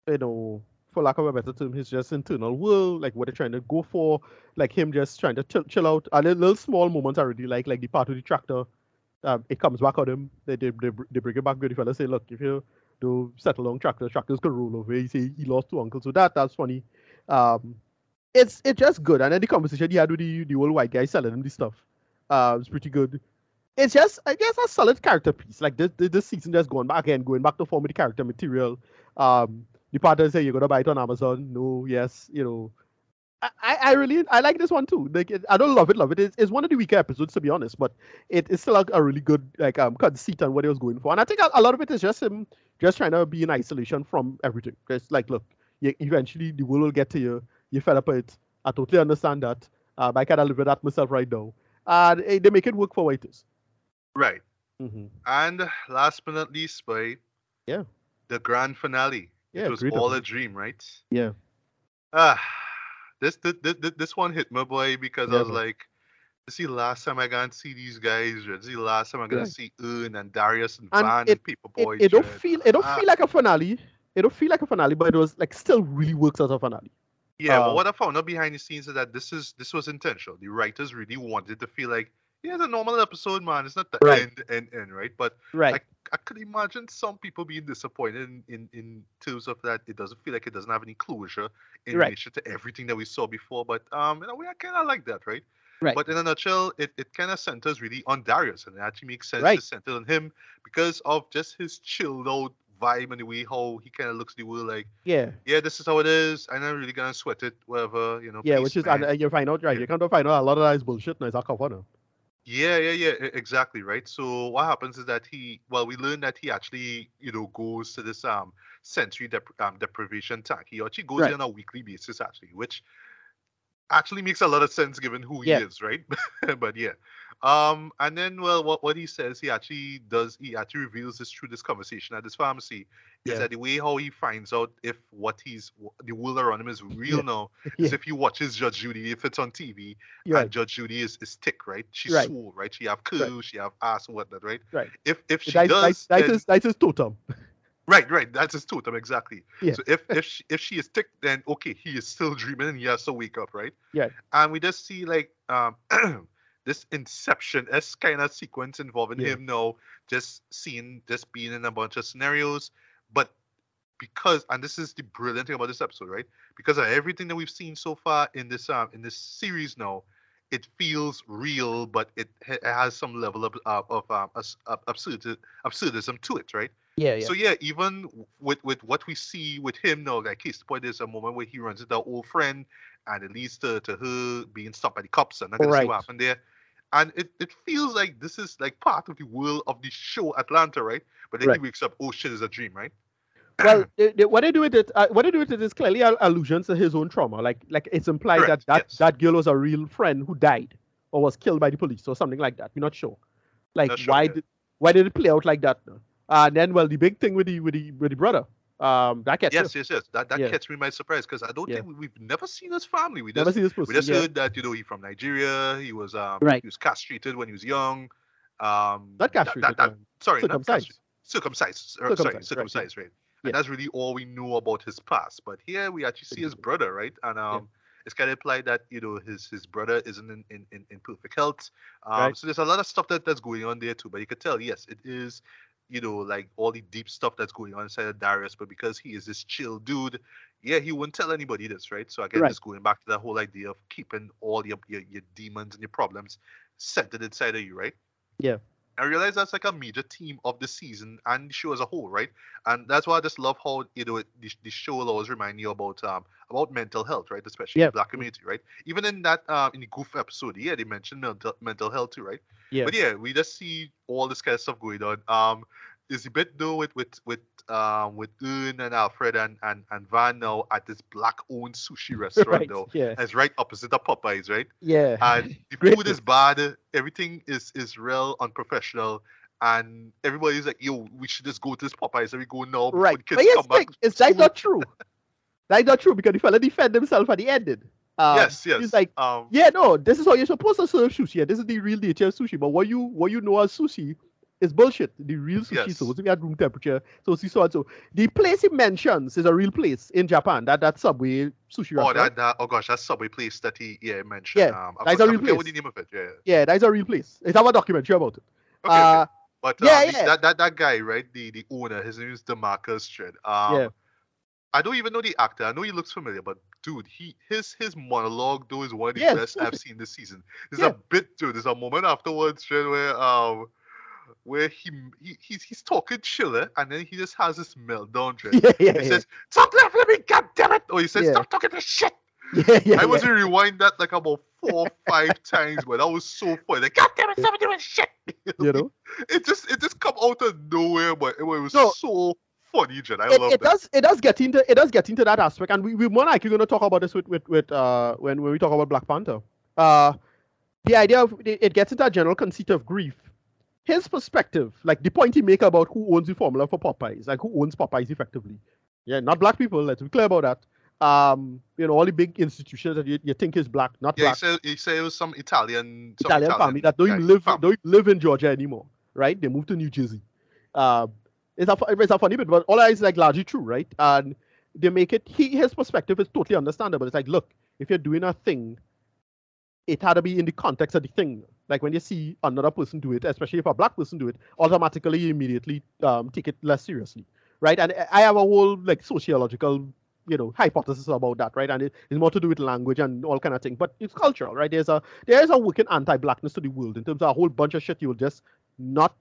you know, for lack of a better term, his just internal world, like what they're trying to go for, like him just trying to chill, chill out. And the little small moments I really like, like the part of the tractor, um, it comes back on him. They they they, they bring it back. Good fella say, look, if you do settle on tractor, tractors could roll over. He say he lost two uncles, so that that's funny. Um, it's it's just good. And then the conversation he had with the the old white guy selling him the stuff, uh, was pretty good. It's just I guess a solid character piece. Like this this, season just going back and going back to form the character material. Um, the part that say you're gonna buy it on Amazon. No, yes, you know. I, I I really I like this one too. Like it, I don't love it, love it. It's, it's one of the weaker episodes to be honest, but it, it's still a, a really good like um conceit on what he was going for. And I think a, a lot of it is just him just trying to be in isolation from everything. Just like look, you, eventually the world will get to you. You fed up with it. I totally understand that. Um, I kind of live with that myself right now. And eh, they make it work for what it is. Right. Mm-hmm. And last but not least, boy. Yeah. The grand finale. Yeah, it was all a dream, right? Yeah. Ah, this this this, this one hit my boy, because I was man. like, this is the last time I gonna see these guys. This is the last time I'm gonna Right. see Earn and Darius and, And Van and it- Paper Boi. It, it don't feel it don't Ah. feel like a finale. It don't feel like a finale, but it was like still really works as a finale. Yeah, Uh, but what I found out behind the scenes is that this is this was intentional. The writers really wanted to feel like, yeah, it's a normal episode, man. It's not the Right. end, end, end, right? But Right. I could imagine some people being disappointed in, in, in terms of that it doesn't feel like it doesn't have any closure in Right. relation to everything that we saw before. But um, in a way, I kind of like that, right? Right. But in a nutshell, it, it kind of centers really on Darius, and it actually makes sense Right. to center on him because of just his chilled out vibe and the way how he kind of looks at the world like, yeah. yeah, this is how it is. I'm not really gonna sweat it, whatever, you know. Yeah, which is and, you find out right. Yeah. You kind of find out a lot of that is bullshit. Now it's a cover now. Yeah, yeah, yeah, e- exactly, right. So what happens is that he, well, we learn that he actually, you know, goes to this um sensory dep- um, deprivation tank. He actually goes Right. there on a weekly basis, actually, which actually makes a lot of sense given who Yeah. he is, right? but yeah, um, and then well, what what he says, he actually does, he actually reveals this through this conversation at this pharmacy, is that the way how he finds out if what he's the world around him is real Yeah. now Yeah. is if he watches Judge Judy, if it's on TV, You're and. Judge Judy is, is thick, right? She's Right. swole, right? She have curls, she have ass and whatnot, right? Right. If if she That's, does, that's, that's, then- his, that's totem. right, right, that's his totem exactly. Yeah. So if if she, if she is thick, then okay, he is still dreaming and he has to wake up, right? Yeah. And we just see like um this Inception s kind of sequence involving Yeah. him now, just seeing, just being in a bunch of scenarios, but because and this is the brilliant thing about this episode, right? Because of everything that we've seen so far in this um in this series now, it feels real, but it, it has some level of of, of um absurd, absurdism to it, right? Yeah, So yeah, even with with what we see with him now, like case in point, there's a moment where he runs into an old friend, and it leads to, to her being stopped by the cops, and I'm gonna see Right. what happened there. And it, it feels like this is like part of the world of the show Atlanta, right? But then Right. he wakes up, oh shit, it's a dream, right? well, they, they, what they do with it, uh, what they do with it is clearly al- allusions to his own trauma. Like, like it's implied Correct, that that, yes. that girl was a real friend who died or was killed by the police or something like that. We're not sure. Like, Not sure, why yeah. did why did it play out like that? Uh, and then, well, the big thing with the with the with the brother, um, that gets yes, yes, yes. That that Yeah. catch me by surprise because I don't Yeah. think we, we've never seen his family. We never just seen this person. we just yeah. heard that you know he from Nigeria. He was um Right. he was castrated when he was young. Um, Not that- castrated, that- that- sorry, circumcised. circumcised. Circumcised, sorry, circumcised, right? Yeah. And that's really all we know about his past. But here we actually see his brother, right? And um, it's kind of implied that you know his his brother isn't in in, in, in perfect health. Um, Right. so there's a lot of stuff that that's going on there too. But you could tell, yes, it is. You know, like all the deep stuff that's going on inside of Darius, but because he is this chill dude, yeah, he wouldn't tell anybody this, right? So again, Right. just going back to that whole idea of keeping all your, your your demons and your problems centered inside of you, right? Yeah. I realize that's like a major theme of the season and the show as a whole, right? And that's why I just love how you know the, the show will always remind you about um about mental health, right? Especially Yeah. the black community, right? Even in that um in the Goof episode, yeah, they mentioned mental mental health too, right? Yeah. But yeah, we just see all this kind of stuff going on. Um, there's a bit though with with with um with Earn and Alfred and and and Van now at this black owned sushi restaurant right. though. Yeah. And it's right opposite of Popeyes, right? Yeah. And the Great food is bad. Everything is is real unprofessional. And everybody's like, yo, we should just go to this Popeyes and we go now before right. the kids But come back. it's that's not true. That's not true because the fella defend himself at the ending. Um, yes, yes. He's like, um, Yeah, no, this is how you're supposed to serve sushi. and This is the real nature of sushi. But what you what you know as sushi is bullshit. The real sushi Yes. is supposed to be at room temperature. So see so and so. The place he mentions is a real place in Japan. That that subway sushi oh, restaurant. that, that, oh gosh, that subway place that he yeah mentioned. Yeah, um, that's a real forget what the name of it. Yeah. Yeah, that's a real place. It's have a documentary about it. Okay, Uh, okay. But yeah, um, yeah. That, that that guy, right? The the owner, his name is Demarcus Shred. Um, Yeah. I don't even know the actor. I know he looks familiar, but dude, he his his monologue though is one of the Yes, best I've seen this season. There's Yeah. a bit, dude. There's a moment afterwards, Jen, where um where he, he he's he's talking chiller and then he just has this meltdown, Jen. Yeah, yeah, He yeah. says, "Stop laughing at me, god damn it!" Or he says, Yeah. "Stop talking this shit." yeah, yeah, I was yeah. to rewind that like about four, five times, but that was so funny. Like, God damn it, stop doing shit. you know. It just it just come out of nowhere, but it was No. so funny, Jen. I it, love it that. does it does get into it does get into that aspect, and we we more likely going to talk about this with with, with uh when when we talk about Black Panther. Uh, the idea of it, gets into a general conceit of grief. His perspective, like the point he make about who owns the formula for Popeyes, like who owns Popeyes effectively. Yeah, not black people. Let's be clear about that. Um, you know, all the big institutions that you, you think is black, not Yeah, he black. said he said it was some Italian some Italian, family that don't even live family. don't even live in Georgia anymore, right? They moved to New Jersey. Um, it's a it's a funny bit, but all that is like largely true, right? And they make it. He his perspective is totally understandable. It's like, look, if you're doing a thing, it had to be in the context of the thing. Like when you see another person do it, especially if a black person do it, automatically you immediately um, take it less seriously, right? And I have a whole like sociological, you know, hypothesis about that, right? And it, it's more to do with language and all kind of thing, but it's cultural, right? There's a there is a working anti-blackness to the world in terms of a whole bunch of shit you'll just not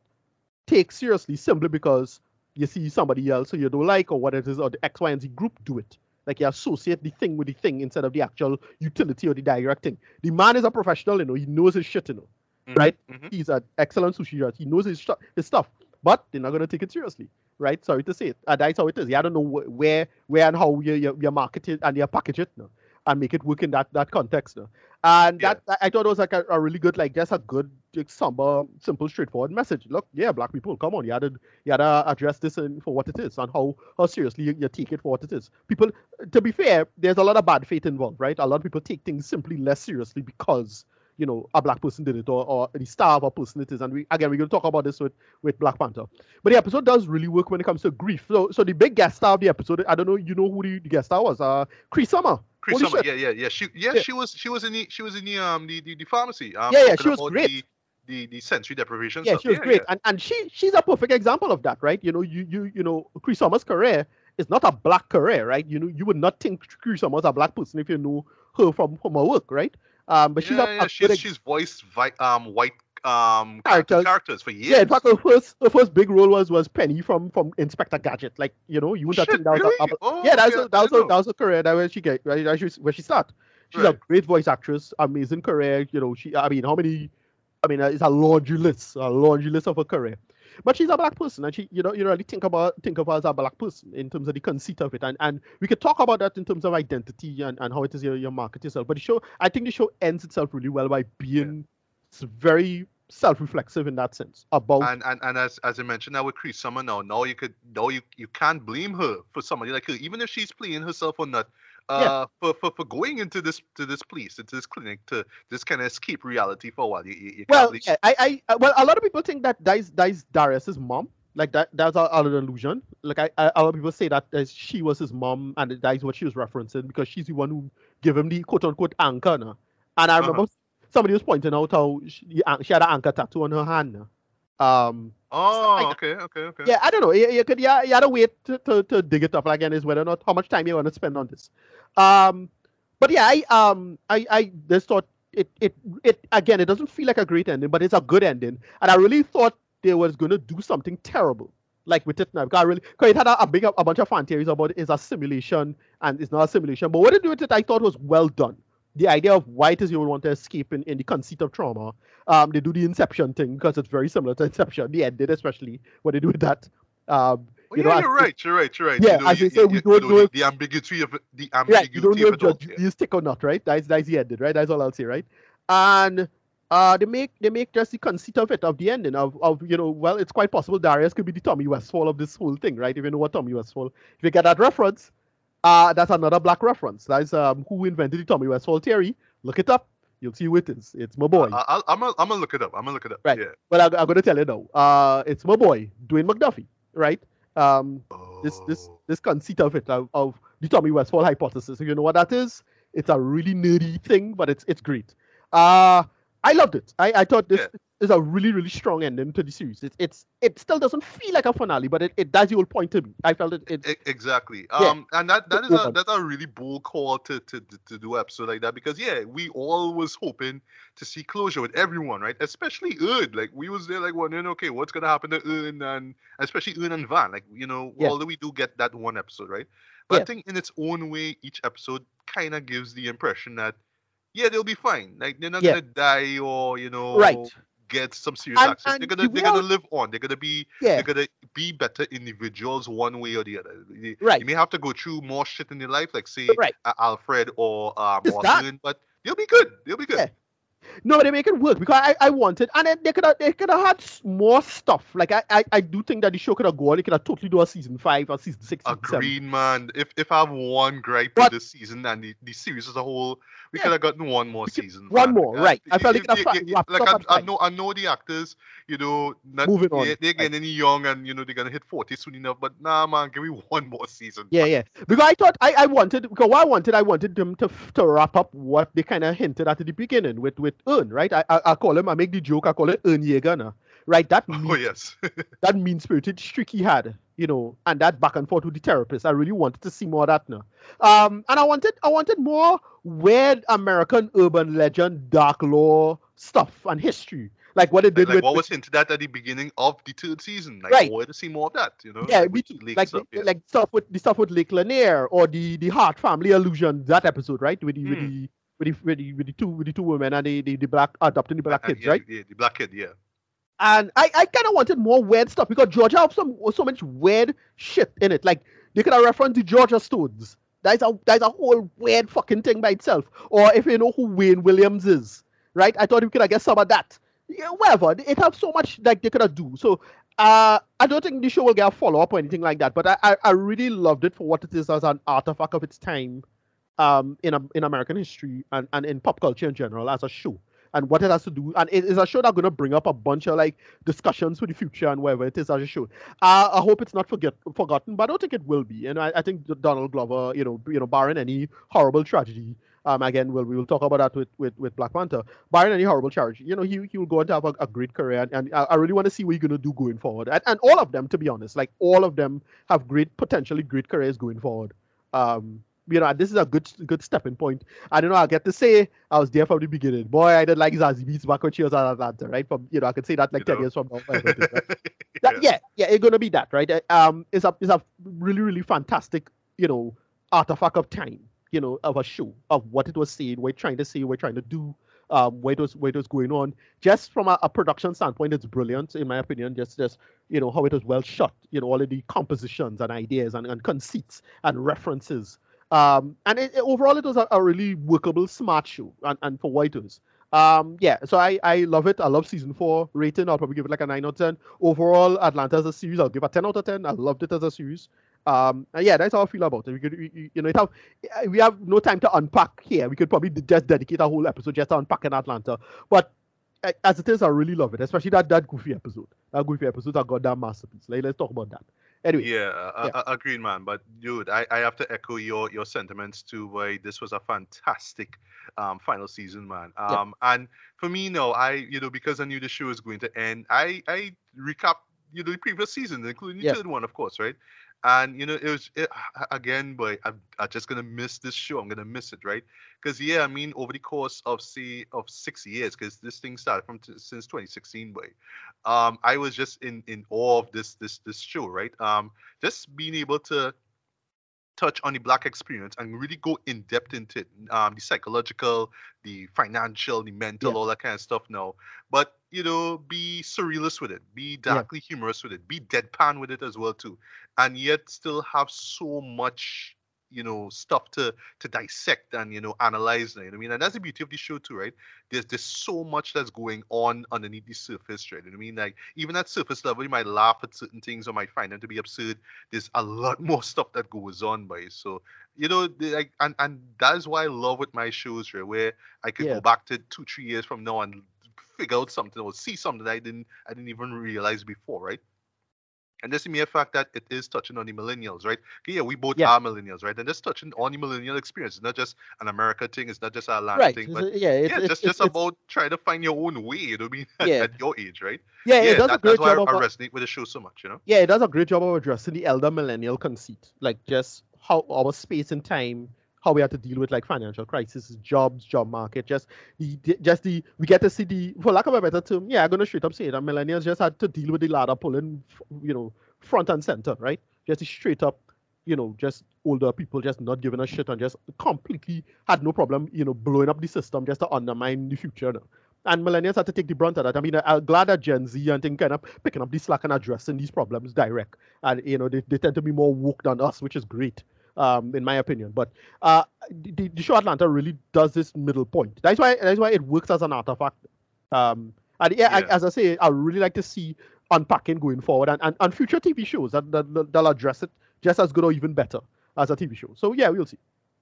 take seriously simply because you see somebody else who you don't like or what it is or the X, Y, and Z group do it. Like you associate the thing with the thing instead of the actual utility or the direct thing. The man is a professional, you know, he knows his shit, you know. Mhm, right? mhm. He's an excellent sushi chef. He knows his, stu- his stuff, but they're not going to take it seriously, right? Sorry to say it. And that's how it is. Yeah, I don't know wh- where, where and how you, you, you market it and you package it no, and make it work in that, that context. No. And Yeah. that I thought it was like a, a really good, like just a good, like, somber, simple, straightforward message. Look, yeah, black people, come on, you had to, you had to address this in, for what it is and how, how seriously you, you take it for what it is. People, to be fair, there's a lot of bad faith involved, right? A lot of people take things simply less seriously because you know a black person did it or, or the star of a person it is and we again we're going to talk about this with with black panther but the episode does really work when it comes to grief so so the big guest star of the episode i don't know you know who the, the guest star was uh Cree Summer Cree Summer, yeah, yeah, yeah. She, yeah, Yeah. she was, she was in the, she was in the, um, the, the, the pharmacy. Um, Yeah, yeah, she was great. The, the, the sensory deprivation. yeah stuff. she was great and and she she's a perfect example of that right you know you you you know Cree Summers career is not a black career right you know you would not think Cree Summers a black person if you know her from from her work right um but she's yeah, a, yeah, a she's, she's voiced vi- um white um Characters. characters for years. Yeah, in fact, her first her first big role was was Penny from from Inspector Gadget. Like you know, you wouldn't Shit, think that was really? a, a- Oh, yeah, that was okay, a, that was a, that was a career that where she get where she where she start. She's a great voice actress, amazing career. You know, she I mean, how many? I mean, uh, it's a laundry list, a laundry list of her career. But she's a black person, and she, you know, you really think about think of her as a black person in terms of the conceit of it, and and we could talk about that in terms of identity and, and how it is your, your market yourself. But the show, I think the show ends itself really well by being s- very self-reflexive in that sense about and and, and as as I mentioned now with Cree Summer now, now you could now you, you can't blame her for somebody like her, even if she's playing herself or not. Yeah. Uh, for, for for going into this to this place into this clinic to just kind of escape reality for a while. You, you, you can't Well, yeah, I, I, uh, well, a lot of people think that that is, that is Darius's mom. Like that, that's an illusion. Like I, I, a lot of people say that uh, she was his mom, and that is what she was referencing because she's the one who gave him the quote unquote anchor. Now. And I Uh-huh. Somebody was pointing out how she, she had an anchor tattoo on her hand. Um, oh, like okay, okay, okay. yeah, I don't know. You, you could, yeah, you had to wait to, to, to dig it up again. Is whether or not how much time you want to spend on this. Um, but yeah, I um, I, I just thought it, it, it again. It doesn't feel like a great ending, but it's a good ending. And I really thought they was gonna do something terrible, like with it now. Because I really, because it had a, a big, a bunch of fan theories about it is a simulation and it's not a simulation. But what they do with it, I thought was well done. The idea of why it is you would want to escape in, in the conceit of trauma. Um, they do the Inception thing because it's very similar to Inception. The ending, especially when they do with that. Um, Oh, you yeah, know, you're right. You're right. You're right. Yeah, you know, as you, they say, you- we you don't know, know the, ambiguity of the right, you ambiguity don't know of if it all. you're is tick or not, right? That's that's the ending, right? That's all I'll say, right? And uh, they make they make just the conceit of it of the ending of of you know, well, it's quite possible Darius could be the Tommy Westphall of this whole thing, right? If you know what Tommy Westphall, if you get that reference, uh, that's another black reference. That's um who invented the Tommy Westphall theory. Look it up. You'll see who it is. It's my boy. I, I'm gonna I'm gonna look it up. I'm gonna look it up. Right. Yeah. well, I, I'm gonna tell you now. Uh, it's my boy, Dwayne McDuffie, right? Um, this this Oh. this conceit of it of, of the Tommy Westphall hypothesis. If you know what that is, it's a really nerdy thing, but it's it's great. Uh I loved it. I, I thought this Yeah. Is a really really strong ending to the series. It's it's it still doesn't feel like a finale, but it, it that's the whole point to me. I felt it. it Exactly. Yeah. Um, and that that is a that's a really bold call to, to to do an episode like that because yeah, we all was hoping to see closure with everyone, right? Especially Earn. Like we was there like wondering, okay, what's gonna happen to Earn and especially Earn and Van. Like you know, Yeah. although we do get that one episode, right? But Yeah. I think in its own way, each episode kind of gives the impression that yeah, they'll be fine. Like they're not Yeah. gonna die or you know Right. Get some serious And- accident. They're gonna they're gonna live on. They're gonna be yeah, they're gonna be better individuals one way or the other. You, Right. you may have to go through more shit in your life, like say right. uh, Alfred or um Just or that. But they'll be good. They'll be good. Yeah. No, they make it work because I, I wanted, and then they could have they could have had more stuff. Like I, I, I do think that the show could have gone. They could have totally do a season five or season six. season seven. Agreed, man. If if I have one gripe But- with this season and the, the series as a whole, we Yeah. could have gotten one more season. one man. more, right. I felt y- they could have y- fa- y- wrapped like I, I know I know the actors, you know, not, Moving on, They, they're right. getting any young and you know they're gonna hit forty soon enough. But nah, man, give me one more season. Yeah, yeah. Because I thought I, I wanted because what I wanted I wanted them to to wrap up what they kind of hinted at at the beginning with with Earn, right? I, I I call him I make the joke I call it Earn Yeager now, right? That Oh yes. that mean spirited streak he had, you know, and that back and forth with the therapist. I really wanted to see more of that now. Um, and I wanted I wanted more weird American urban legend, dark lore stuff and history, like what they did like with, what was hinted at at the beginning of the third season. Like Right. I wanted to see more of that, you know. Yeah, like me too. Like stuff, the- yeah. like stuff with the stuff with Lake Lanier or the the Hart family illusion that episode, right? With the with Hmm. the with the, with the with the two with the two women and the the, the black adopting the black kids, yeah, right? Yeah, the black kid, yeah. And I I kind of wanted more weird stuff because Georgia have some so much weird shit in it. Like they could have referenced the Georgia Stones. That's a that's a whole weird fucking thing by itself. Or if you know who Wayne Williams is, right? I thought we could have get some of that. Yeah, whatever. It has so much like they could have do. So uh, I don't think the show will get a follow up or anything like that. But I, I, I really loved it for what it is as an artifact of its time, um, in in American history and, and in pop culture in general as a show. And what it has to do, and it is a show that's gonna bring up a bunch of like discussions for the future and whatever it is as a show. Uh, I hope it's not forget forgotten, but I don't think it will be. And I, I think Donald Glover, you know, you know, barring any horrible tragedy, um, again, well, we will talk about that with, with, with Black Panther. Barring any horrible charge, you know, he he will go on to have a, a great career, and, and I, I really want to see what he's gonna do going forward. And, and all of them, to be honest, like all of them have great potentially great careers going forward. Um, you know, this is a good good stepping point. I don't know. I get to say I was there from the beginning. Boy, I didn't like Zazie Beetz back when she was at Atlanta, right? From you know, I could say that like You ten know. years from now. right? that, yeah, yeah, it's gonna be that, right? Uh, Um, it's a it's a really really fantastic, you know, artifact of time, you know, of a show of what it was saying, it's trying to say, it's trying to do, um, where it was where it was going on. Just from a, a production standpoint, it's brilliant in my opinion. Just just you know how it was well shot, you know, all of the compositions and ideas and, and conceits and references. Um, and it, it- overall, it was a, a really workable, smart show, and, and for what it was. Um, yeah, so I, I love it. I love season four rating. I'll probably give it like a nine out of ten. Overall, Atlanta as a series, I'll give a ten out of ten. I loved it as a series. Um, yeah, that's how I feel about it. We could, we- you know, have, uh, we have no time to unpack here. We could probably just dedicate a whole episode just to unpacking Atlanta. But uh, as it is, I really love it, especially that that goofy episode. That goofy episode, goddamn masterpiece. Like, let's talk about that. Anyway, Yeah, Yeah. uh, agreed, man. But dude, I, I have to echo your your sentiments too. Why this was a fantastic um final season, man. Yeah. Um, and for me, no, I you know because I knew the show was going to end, I I recap you know the previous season, including the Yeah. third one, of course, right? And you know it was it, again, boy, I'm, I'm just gonna miss this show. I'm gonna miss it, right? Because yeah, I mean, over the course of say of six years, because this thing started from t- since 2016, boy um, I was just in in awe of this this this show, right? Um, just being able to touch on the black experience and really go in depth into it, um, the psychological, the financial, the mental, Yeah. all that kind of stuff. Now, but you know, be surrealist with it, be darkly humorous with it, be deadpan with it as well too, and yet still have so much you know stuff to to dissect and you know analyze. You know I mean, and that's the beauty of the show too, right? there's there's so much that's going on underneath the surface, right? You know what I mean? Like even at surface level, you might laugh at certain things or might find them to be absurd. There's a lot more stuff that goes on by. So you know, like and and that is why I love with my shows, right? Where I could Yeah. go back to two, three years from now and figure out something or see something that I didn't I didn't even realize before, right? And just the mere fact that it is touching on the millennials, right? Yeah, we both Yeah. are millennials, right? And just touching on the millennial experience. It's not just an America thing, it's not just a Atlanta right. thing, It's- but yeah, it's, yeah, it's, just it's, just it's- about trying to find your own way, you know what I mean? At, Yeah. at your age, right? yeah, it does that- a great that's why I, job I of resonate with the show so much, you know? yeah, it does a great job of addressing the elder millennial conceit, like just how our space and time, how we had to deal with like financial crisis, jobs, job market, just the just the we get to see the for lack of a better term, yeah, I'm gonna straight up say that millennials just had to deal with the ladder pulling, you know, front and center, right? Just straight up, you know, just older people just not giving a shit and just completely had no problem, you know, blowing up the system just to undermine the future. now. And millennials had to take the brunt of that. I mean, I'm glad that Gen Z and thing kind of picking up the slack and addressing these problems direct. And you know, they, they tend to be more woke than us, which is great, um, in my opinion. But uh, the, the show Atlanta really does this middle point. That's why that's why it works as an artifact. Um, and yeah, I- as I say, I really like to see unpacking going forward and, and, and future TV shows that, that that- that'll address it just as good or even better as a TV show. So yeah, we'll see.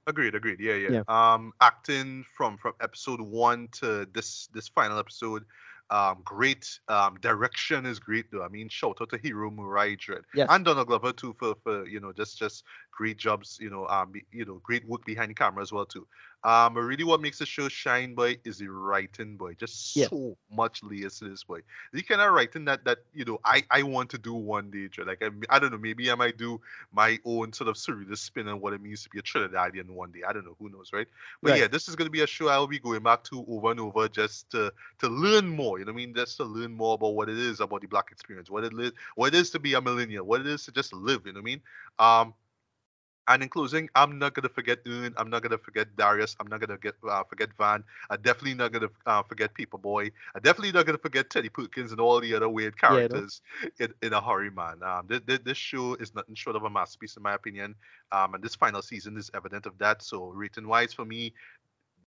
Agreed, agreed. Yeah, yeah, Yeah. Um, acting from from episode one to this this final episode, um, great. Um, direction is great though. I mean, shout out to Hiro Murai Dread Yes. and Donald Glover too for for you know just just great jobs. You know, um, you know, great work behind the camera as well too. Um, but really, what makes the show shine, boy, is the writing, boy. Just Yeah. so much layers to this, boy. The kind of writing that that you know I I want to do one day. Like I, I don't know, maybe I might do my own sort of surrealist spin on what it means to be a Trinidadian one day. I don't know, who knows, right? But Right. yeah, this is going to be a show I'll be going back to over and over just to to learn more. You know what I mean? Just to learn more about what it is about the black experience, what it is, what it is to be a millennial, what it is to just live. You know what I mean? Um, and in closing, I'm not gonna forget Earn. I'm not gonna forget Darius. I'm not gonna get uh, forget Van. I'm definitely not gonna uh, forget Paper Boi. I'm definitely not gonna forget Teddy Perkins and all the other weird characters in, in a hurry, man. Um, this, this, this show is nothing short of a masterpiece, in my opinion. Um, and this final season is evident of that. So, rating wise, for me,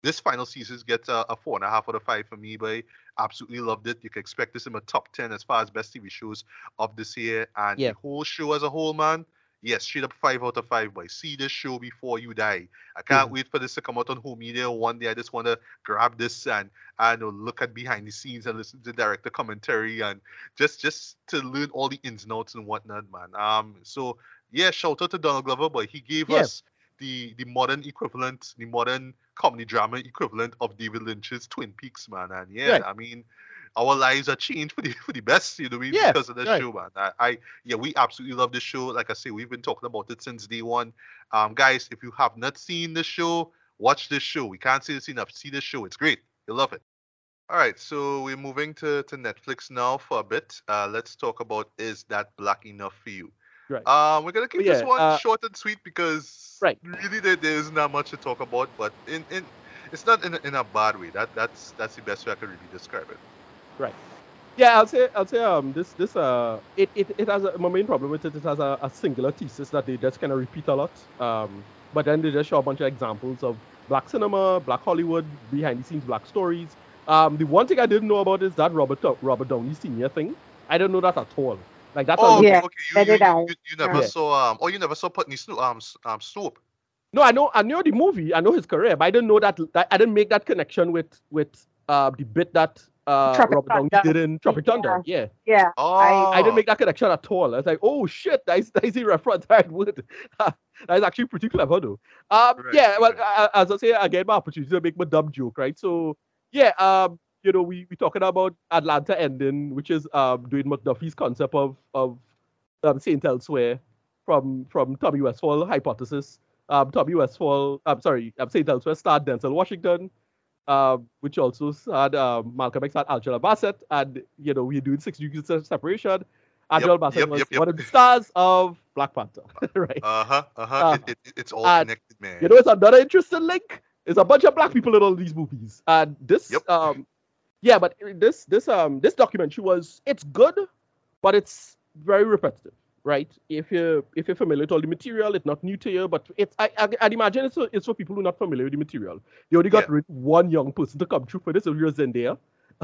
this final season gets a, a four and a half out of five for me, but absolutely loved it. You can expect this in my top 10 as far as best TV shows of this year. And Yeah. the whole show as a whole, man, yes, straight up five out of five, boy. See this show before you die. I can't Mhm. wait for this to come out on home media one day. I just want to grab this and and uh, look at behind the scenes and listen to director commentary and just just to learn all the ins and outs and whatnot, man. Um, so yeah, shout out to Donald Glover, boy. He gave Yeah. us the the modern equivalent, the modern comedy drama equivalent of David Lynch's Twin Peaks, man. And yeah, Right. I mean, our lives are changed for the for the best, you know, mean, Yeah, because of this right. show, man. I, I yeah, we absolutely love this show. Like I say, we've been talking about it since day one. Um, guys, if you have not seen this show, watch this show. We can't say this enough. See this show. It's great. You'll love it. All right, so we're moving to, to Netflix now for a bit. Uh, let's talk about is that black enough for you? Right. Um, we're gonna keep this one uh, short and sweet because Right. really there, there isn't that much to talk about, but in, in it's not in a, in a bad way. That that's that's the best way I could really describe it. Yeah, I'll say I'll say um this this uh it, it, it has a my main problem with it it has a, a singular thesis that they just kind of repeat a lot. Um but then they just show a bunch of examples of black cinema, black Hollywood, behind the scenes black stories. Um the one thing I didn't know about is that Robert Dou- Robert Downey Sr. thing. I didn't know that at all. Like that's Oh, a- Yeah, okay. You, that you, you, you never Yeah. saw um. Oh, you never saw Putney Swope um um Snoop. No, I know I know the movie, I know his career, but I didn't know that, that I didn't make that connection with with uh the bit that uh Tropic Robert Downey did in Tropic Thunder. Yeah. Yeah. Oh, I didn't make that connection at all. I was like, oh shit, that's that's a reference I would. that's actually pretty clever though. Um, Right, yeah, well, right. uh, as I say, I get my opportunity to make my dumb joke, right? So yeah, um, you know, we we talking about Atlanta ending, which is um Dwayne McDuffie's concept of of um Saint Elsewhere from from Tommy Westphall hypothesis. Um, Tommy Westphall, I'm sorry, um, Saint Elsewhere starred Denzel Washington. Um, which also had um, Malcolm X had Angela Bassett, and you know we're doing six degrees of separation. Angela Bassett yep, was yep, yep. one of the stars of Black Panther, right? Uh huh. Uh huh. Uh, it, it, it's all and, connected, man. You know, it's another interesting link. There's a bunch of black people in all these movies, and this, Yep. um, yeah, but this, this, um, this documentary was it's good, but it's very repetitive, right? If you if you're familiar with all the material, it's not new to you, but it's I, I I'd imagine it's for, it's for people who are not familiar with the material. They only got Yeah. one young person to come through for this, it was Zendaya.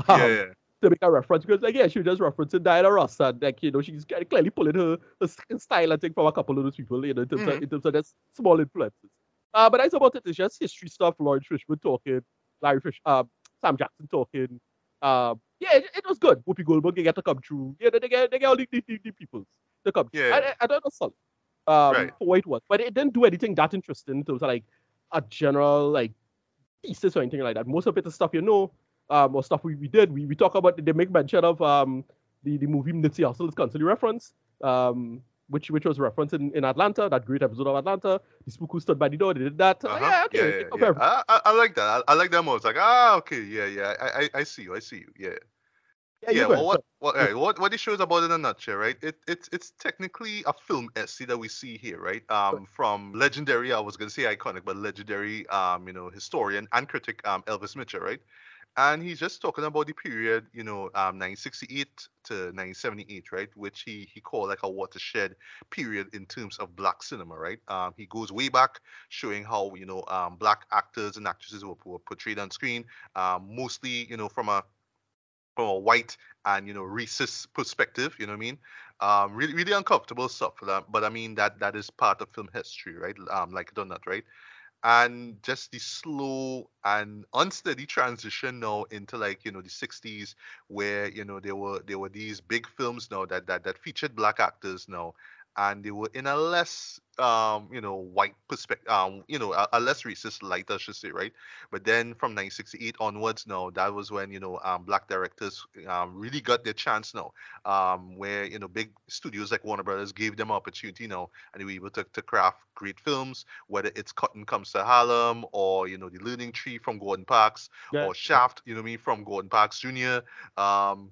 yeah, Um, yeah. to make a reference because like yeah she was just referencing Diana Ross and like you know she's clearly pulling her, her style I think from a couple of those people you know in terms, of, Mhm. in terms of just small influences. Uh, but that's about it. It's just history stuff. Laurence Fishburne talking, Larry Fish, uh, Sam Jackson talking, Uh, yeah, it, it was good. Whoopi Goldberg they get to come through. Yeah, they get they get all the, the, the, the people come. through. Yeah. I, don't know solid. Um, Right. for what it was, but it didn't do anything that interesting in terms of like a general like thesis or anything like that. Most of it is stuff you know, um, or stuff we, we did. We, we talk about they make mention of um the, the movie Nipsey Hussle is constantly referenced, um, which which was referenced in, in Atlanta, that great episode of Atlanta. The spook who stood by the door, they did that. Uh-huh. Yeah, okay. yeah, yeah, yeah. I, I, I like that. I, I like that more. It's like, ah, okay, yeah, yeah. I, I, I see you. I see you. Yeah. Yeah, yeah, well, what what, alright, what what it shows about in a nutshell, right? It it's it's technically a film essay that we see here, right? Um, from legendary, I was gonna say iconic, but legendary, um, you know, historian and critic, um, Elvis Mitchell, right? And he's just talking about the period, you know, um, 1968 to 1978, right? Which he he called like a watershed period in terms of black cinema, right? Um, he goes way back, showing how you know um, black actors and actresses were, were portrayed on screen, um, mostly you know from a from a white and you know racist perspective you know what i mean? Um really really uncomfortable stuff but i mean that that is part of film history right? Um like not right? And just the slow and unsteady transition now into like you know the 60s where you know there were there were these big films now that that, that featured black actors now and they were in a less um you know white perspective um you know a, a less racist light i should say right but then from 1968 onwards now that was when you know um black directors um really got their chance now um where you know big studios like warner brothers gave them opportunity now and they were able to, to craft great films whether it's cotton comes to harlem or you know the learning tree from gordon parks Yeah. or shaft you know i mean from gordon parks jr um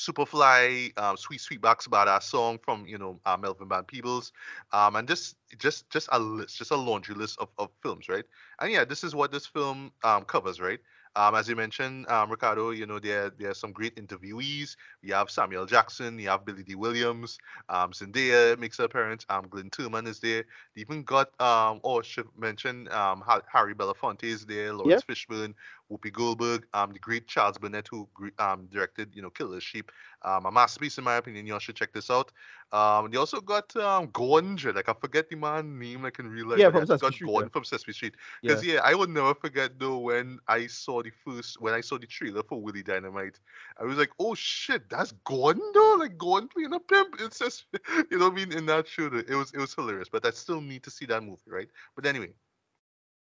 Superfly, um, Sweet Sweetback's badass song from you know uh, Melvin Van Peebles, um, and just just just a list, just a laundry list of, of films, right? And yeah, this is what this film um, covers, right? Um, as you mentioned, um, Ricardo, you know there there are some great interviewees. You have Samuel Jackson, you have Billy Dee Williams, um, Zendaya makes an appearance. Um, Glynn Turman is there. They even got um, or should mention um, Harry Belafonte is there, Laurence Fishburne, Whoopi Goldberg, um, the great Charles Burnett who um, directed you know Killer Sheep, um, a masterpiece in my opinion. You all should check this out. Um, they also got um, Gordon, like I forget the man name like in real life. Yeah, from Sesame got Street, Gordon yeah. from Sesame Street. Because yeah. I would never forget though when I saw the first when I saw the trailer for Willie Dynamite, I was like, oh shit, that's Gordon though, like Gordon playing a pimp. It's just you know what I mean in that show. It was it was hilarious, but I still need to see that movie, right? But anyway.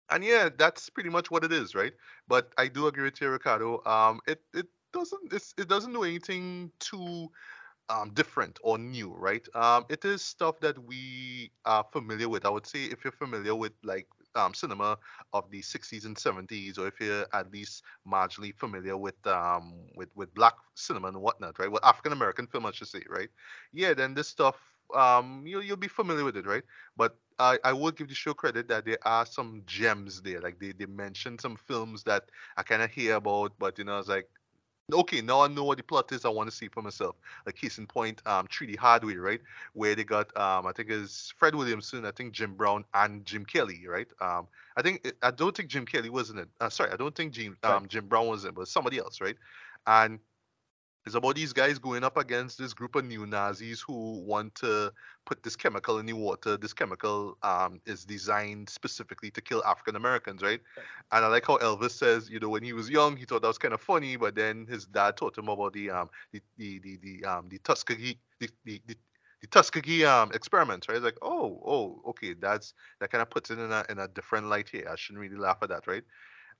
And yeah, that's pretty much what it is, right? But I do agree with you, Ricardo. Um, it it doesn't it doesn't do anything too um, different or new, right? Um, it is stuff that we are familiar with. I would say if you're familiar with like um, cinema of the 60s and 70s, or if you're at least marginally familiar with um, with with black cinema and whatnot, right? With African American film, I should say, right? Yeah, then this stuff um, you you'll be familiar with it, right? But I, I would give the show credit that there are some gems there. Like they, they mentioned some films that I kind of hear about, but you know, I was like, okay, now I know what the plot is. I want to see for myself. Like case in point, um, Three the Hard Way, right, where they got um, I think it's Fred Williamson, I think Jim Brown and Jim Kelly, right? Um, I think I don't think Jim Kelly was in it. Uh, sorry, I don't think Jim um, Jim Brown was in, it, but somebody else, right? And it's about these guys going up against this group of new Nazis who want to put this chemical in the water. This chemical um, is designed specifically to kill African Americans, right? And I like how Elvis says, you know, when he was young, he thought that was kind of funny, but then his dad taught him about the um the the the, the um the Tuskegee the the, the the Tuskegee um experiments, right? It's like, oh, oh, okay, that's that kind of puts it in a in a different light here. I shouldn't really laugh at that, right?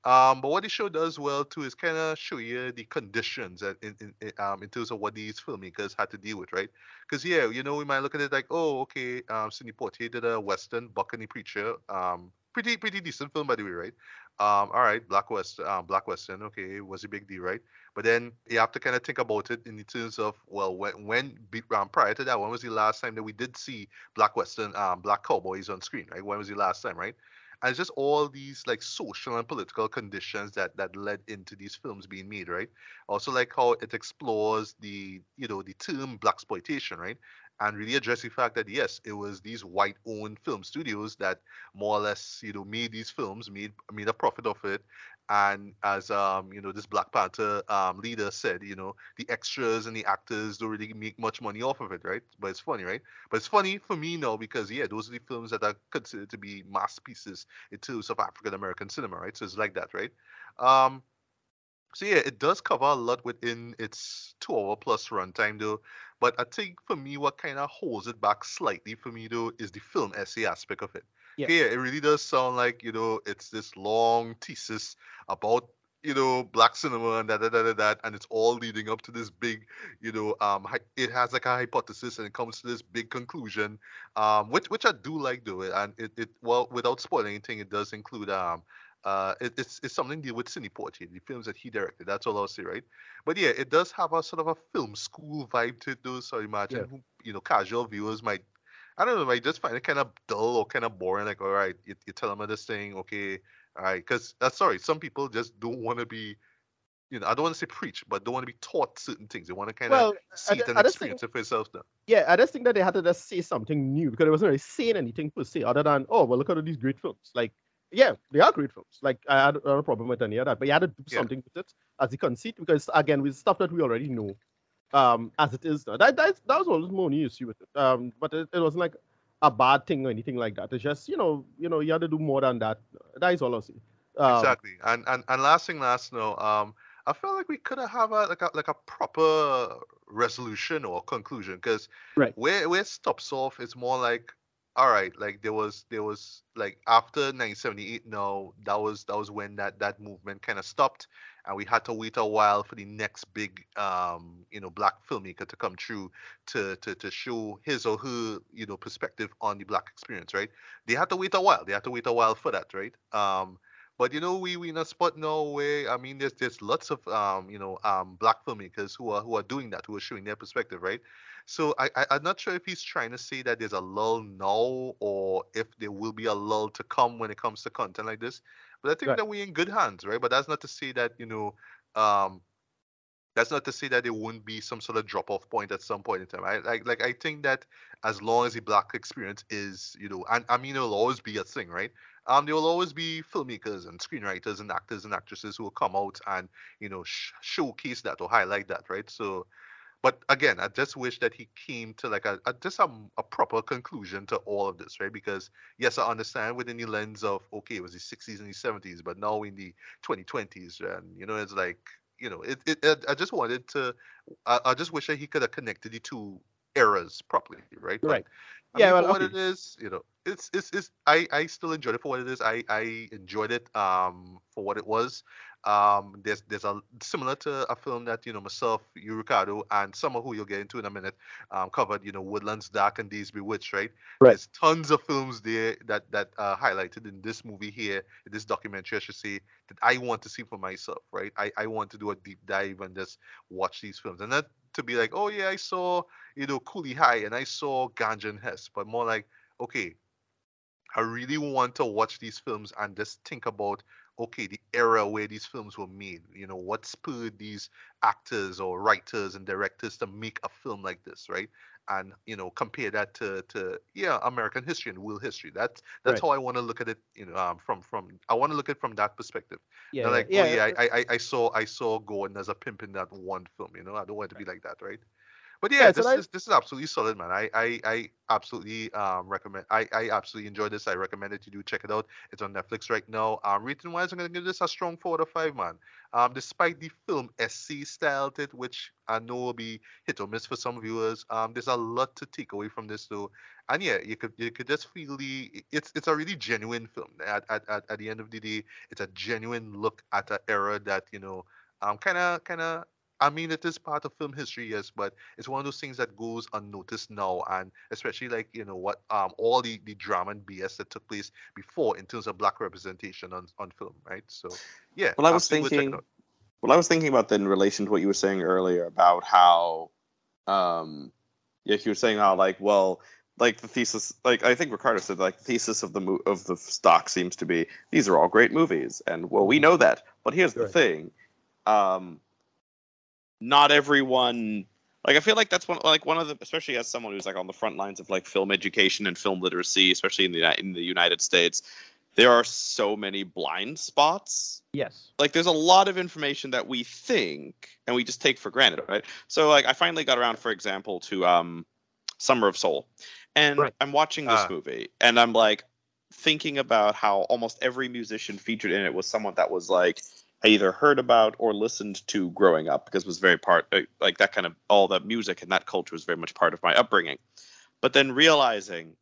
Um, but what the show does well too is kind of show you the conditions in, in, in um in terms of what these filmmakers had to deal with, right? Because yeah, you know, we might look at it like, oh, okay, um, Sidney Poitier did a western, the Preacher, um, pretty pretty decent film by the way, right? Um, all right, Black West, um, Black Western, okay, was a big deal, right? But then you have to kind of think about it in terms of well, when when um, prior to that, when was the last time that we did see Black Western, um, Black Cowboys on screen, right? When was the last time, right? And it's just all these like social and political conditions that that led into these films being made right? Also like how it explores the you know the term black exploitation right? And really address the fact that yes it was these white owned film studios that more or less you know made these films made made a profit of it and as um you know this black panther um leader said you know the extras and the actors don't really make much money off of it right but it's funny right but it's funny for me now because yeah those are the films that are considered to be masterpieces in terms of African American cinema, right? So it's like that, right? Um, So yeah, it does cover a lot within its two hour plus runtime though. But I think for me, what kind of holds it back slightly for me though is the film essay aspect of it. Yeah. It really does sound like you know it's this long thesis about you know black cinema and that that that that, and it's all leading up to this big you know um it has like a hypothesis and it comes to this big conclusion um which which I do like though and it, it well without spoiling anything it does include um uh, it, it's it's something to do with Sidney Poitier, the films that he directed. That's all I'll say, right? But yeah, it does have a sort of a film school vibe to it, though. So I imagine, Yeah. you know, casual viewers might, I don't know, I just find it kind of dull or kind of boring. Like, all right, you, you tell them this thing, okay, all right, because uh, sorry, some people just don't want to be, you know, I don't want to say preach, but don't want to be taught certain things. They want to kind of Well, see I, it and I just think experience it for yourself. Now. Yeah, I just think that they had to just say something new because it wasn't really saying anything per se other than, oh, well, look at all these great films. Like, yeah, they are great films. Like, I had, a problem with any of that, but you had to do Yeah. something with it as the conceit because, again, with stuff that we already know um, as it is now. That, that, that was always my only issue with it. Um, but it, it wasn't like a bad thing or anything like that. It's just, you know, you know, you had to do more than that. That is all I see. Um, exactly. And and and last thing, last no, um, I felt like we could have a like a like a proper resolution or conclusion because Right. where where it stops off is more like all right, like there was there was like after 1978 no, that was that was when that that movement kind of stopped and we had to wait a while for the next big um you know black filmmaker to come through to to to show his or her you know perspective on the black experience right they had to wait a while they had to wait a while for that right um but you know, we we in a spot now where I mean, there's there's lots of um you know um black filmmakers who are who are doing that, who are showing their perspective, right? So I, I I'm not sure if he's trying to say that there's a lull now, or if there will be a lull to come when it comes to content like this. But I think Right. that we're in good hands, right? But that's not to say that you know um that's not to say that there won't be some sort of drop off point at some point in time. I like like I think that as long as the black experience is, you know, and I mean it'll always be a thing, right? Um, there will always be filmmakers and screenwriters and actors and actresses who will come out and you know sh- showcase that or highlight that, right? So, but again, I just wish that he came to like a, a just a, a proper conclusion to all of this, right? Because yes, I understand within the lens of okay, it was the 60s and the 70s, but now in the 2020s, and you know, it's like you know, it, it, it I just wanted to, I, I just wish that he could have connected the two eras properly, right? But, Right. I Yeah, mean, well, for what okay. it is, you know, it's it's it's I I still enjoyed it for what it is. I I enjoyed it um for what it was. Um, there's there's a similar to a film that you know myself, you Ricardo, and someone who you'll get into in a minute, um, covered. You know, Woodlands Dark and Days Bewitched, right? Right. There's tons of films there that that uh, highlighted in this movie here, this documentary, I should say, that I want to see for myself, right? I I want to do a deep dive and just watch these films, and not to be like, oh yeah, I saw you know Cooley High and I saw Ganja and Hess, but more like, okay, I really want to watch these films and just think about okay the era where these films were made. You know what spurred these actors or writers and directors to make a film like this, right? And you know compare that to to yeah American history and world history. That's that's Right. how I want to look at it. You know um, from from I want to look at it from that perspective. Yeah, Not like yeah, oh yeah I, I I saw I saw Gordon as a pimp in that one film. You know I don't want it to be like that, right? But yeah, Yeah, this I- is this is absolutely solid, man. I I, I absolutely um recommend. I, I absolutely enjoy this. I recommend that you do check it out. It's on Netflix right now. Um, rating wise, I'm gonna give this a strong four out of five, man. Um, despite the film SC style it, which I know will be hit or miss for some viewers. Um, there's a lot to take away from this though, and yeah, you could you could just feel the it's it's a really genuine film. At at at, at the end of the day, it's a genuine look at an era that you know um kind of kind of. I mean, it is part of film history, yes, but it's one of those things that goes unnoticed now, and especially like you know what um all the the drama and BS that took place before in terms of black representation on on film, right? So yeah. Well, I was absolutely check it thinking, well, I was thinking about that in relation to what you were saying earlier about how, um, yeah, you were saying how like, well, like the thesis, like I think Ricardo said, like the thesis of the mo- of the stock seems to be these are all great movies, and well, we know that, but here's the thing, um, not everyone. Like I feel like that's one like one of the especially as someone who's like on the front lines of like film education and film literacy, especially in the in the United States, there are so many blind spots Yes. like there's a lot of information that we think and we just take for granted right so like i finally got around for example to um summer of soul and Right. i'm watching this Ah. movie and i'm like thinking about how almost every musician featured in it was someone that was like I either heard about or listened to growing up because it was very part uh, like that kind of all that music and that culture was very much part of my upbringing. But then realizing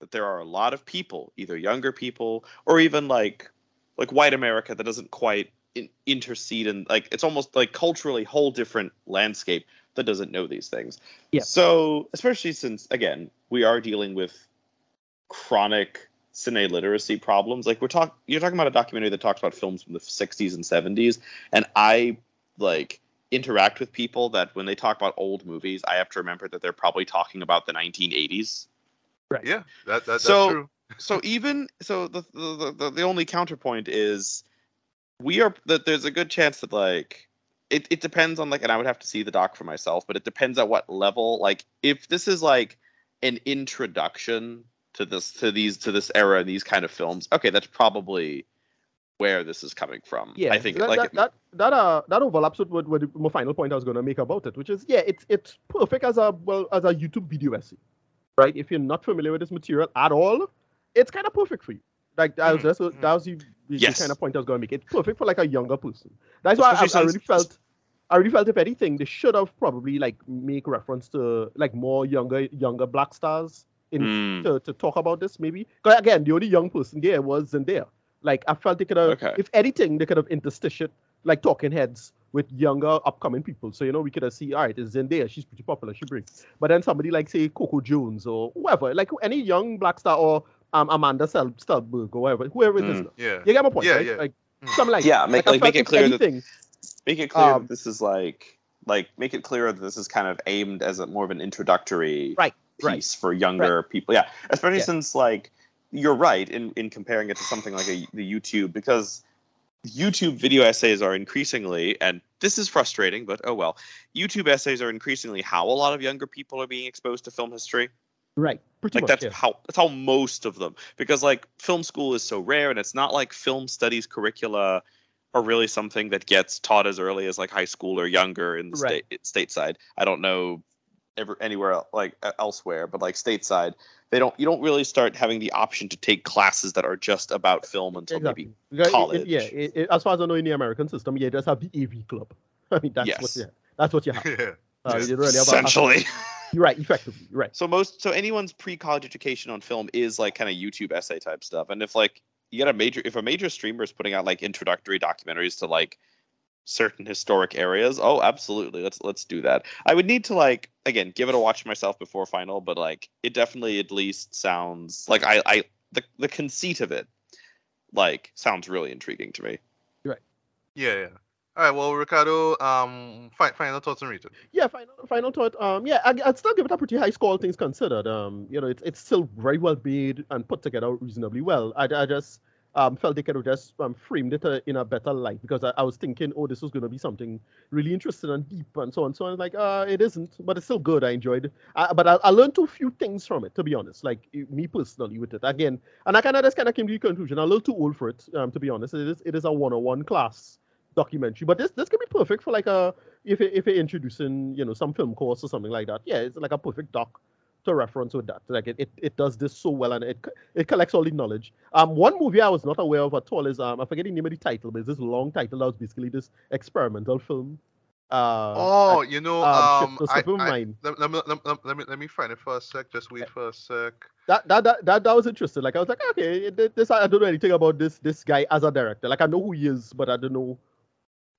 that there are a lot of people, either younger people or even like like white America that doesn't quite in, intercede and like it's almost like culturally whole different landscape that doesn't know these things. Yeah. So especially since again we are dealing with chronic cine literacy problems. Like we're talking, you're talking about a documentary that talks about films from the 60s and 70s, and I like interact with people that when they talk about old movies, I have to remember that they're probably talking about the 1980s. Right. Yeah, that, that that's So- true. so even so the, the the the only counterpoint is we are that there's a good chance that like it, it depends on like and i would have to see the doc for myself but it depends on what level like if this is like an introduction to this to these to this era and these kind of films okay that's probably where this is coming from Yeah, i think that, like that, it- that that uh that overlaps with what, what the, my final point I was going to make about it, which is yeah, it's it's perfect as a well as a YouTube video essay, right? If you're not familiar with this material at all, it's kind of perfect for you. Like that was Mhm, that's mhm. that was the, the Yes. kind of point I was going to make. It's perfect for like a younger person. That's why I, Especially I really felt. I really felt if anything, they should have probably like make reference to like more younger younger black stars in Mm, to, to talk about this maybe. Because again, the only young person there was Zendaya. Like I felt they could have, Okay. if anything, they could have interstitial like talking heads with younger upcoming people. So you know we could have see, all right, it's Zendaya, she's pretty popular, she brings. But then somebody like say Coco Jones or whoever, like any young black star or um, Amanda Sel- Stenberg or whoever, whoever it is. Mm. Yeah. You get my point, Yeah, right? yeah. Like Mm. something like Yeah, make- I like, make it if clear that- make it clear Um, that this is like like make it clear that this is kind of aimed as a more of an introductory Right, piece right, for younger people yeah especially Yeah. since like you're right in in comparing it to something like a, the youtube because youtube video essays are increasingly and this is frustrating but oh well youtube essays are increasingly how a lot of younger people are being exposed to film history right? Pretty like much. that's yeah. how that's how most of them because like film school is so rare and it's not like film studies curricula are really something that gets taught as early as like high school or younger in the Right. state stateside i don't know ever anywhere el- like uh, elsewhere but like stateside they don't you don't really start having the option to take classes that are just about film until Exactly. maybe Because it- it- college. yeah, it, it- as far as I know, in the American system, you just have the AV club. I mean, that's what Yes. you that's what you have. yeah. Uh, you don't really have essentially You're right, effectively, you're right. so most so anyone's pre-college education on film is like kind of youtube essay type stuff and if like you get a major if a major streamer is putting out like introductory documentaries to like certain historic areas oh absolutely let's let's do that i would need to like again give it a watch myself before final but like it definitely at least sounds like i i the, the conceit of it like sounds really intriguing to me Right. Yeah, yeah. All right. Well, Ricardo, um, fi- final thoughts on Rita. Yeah, final final thought. Um, yeah, I, I'd still give it a pretty high score, all things considered. Um, you know, it's it's still very well made and put together reasonably well. I, I just um felt they could have just um, framed it uh, in a better light because I, I was thinking, oh, this was going to be something really interesting and deep and so on. So I was like, uh, it isn't, but it's still good. I enjoyed it. Uh, but I, I learned a few things from it, to be honest. Like me personally with it again, and I kind of just kind of came to the conclusion. I'm a little too old for it, um, to be honest. It is it is a one-on-one class documentary, but this this could be perfect for like a if it, if you're introducing you know some film course or something like that. Yeah, it's like a perfect doc to reference with that. Like it, it, it does this so well and it it collects all the knowledge. Um, one movie I was not aware of at all is um I forget the name of the title, but it's this long title that was basically this experimental film. Uh, Oh, you know, um, um, I, I- let, let, me, let, let, let me let me find it for a sec. Just wait for a sec. that, that that that that was interesting. Like I was like, okay, this I don't know anything about this this guy as a director. Like I know who he is, but I don't know.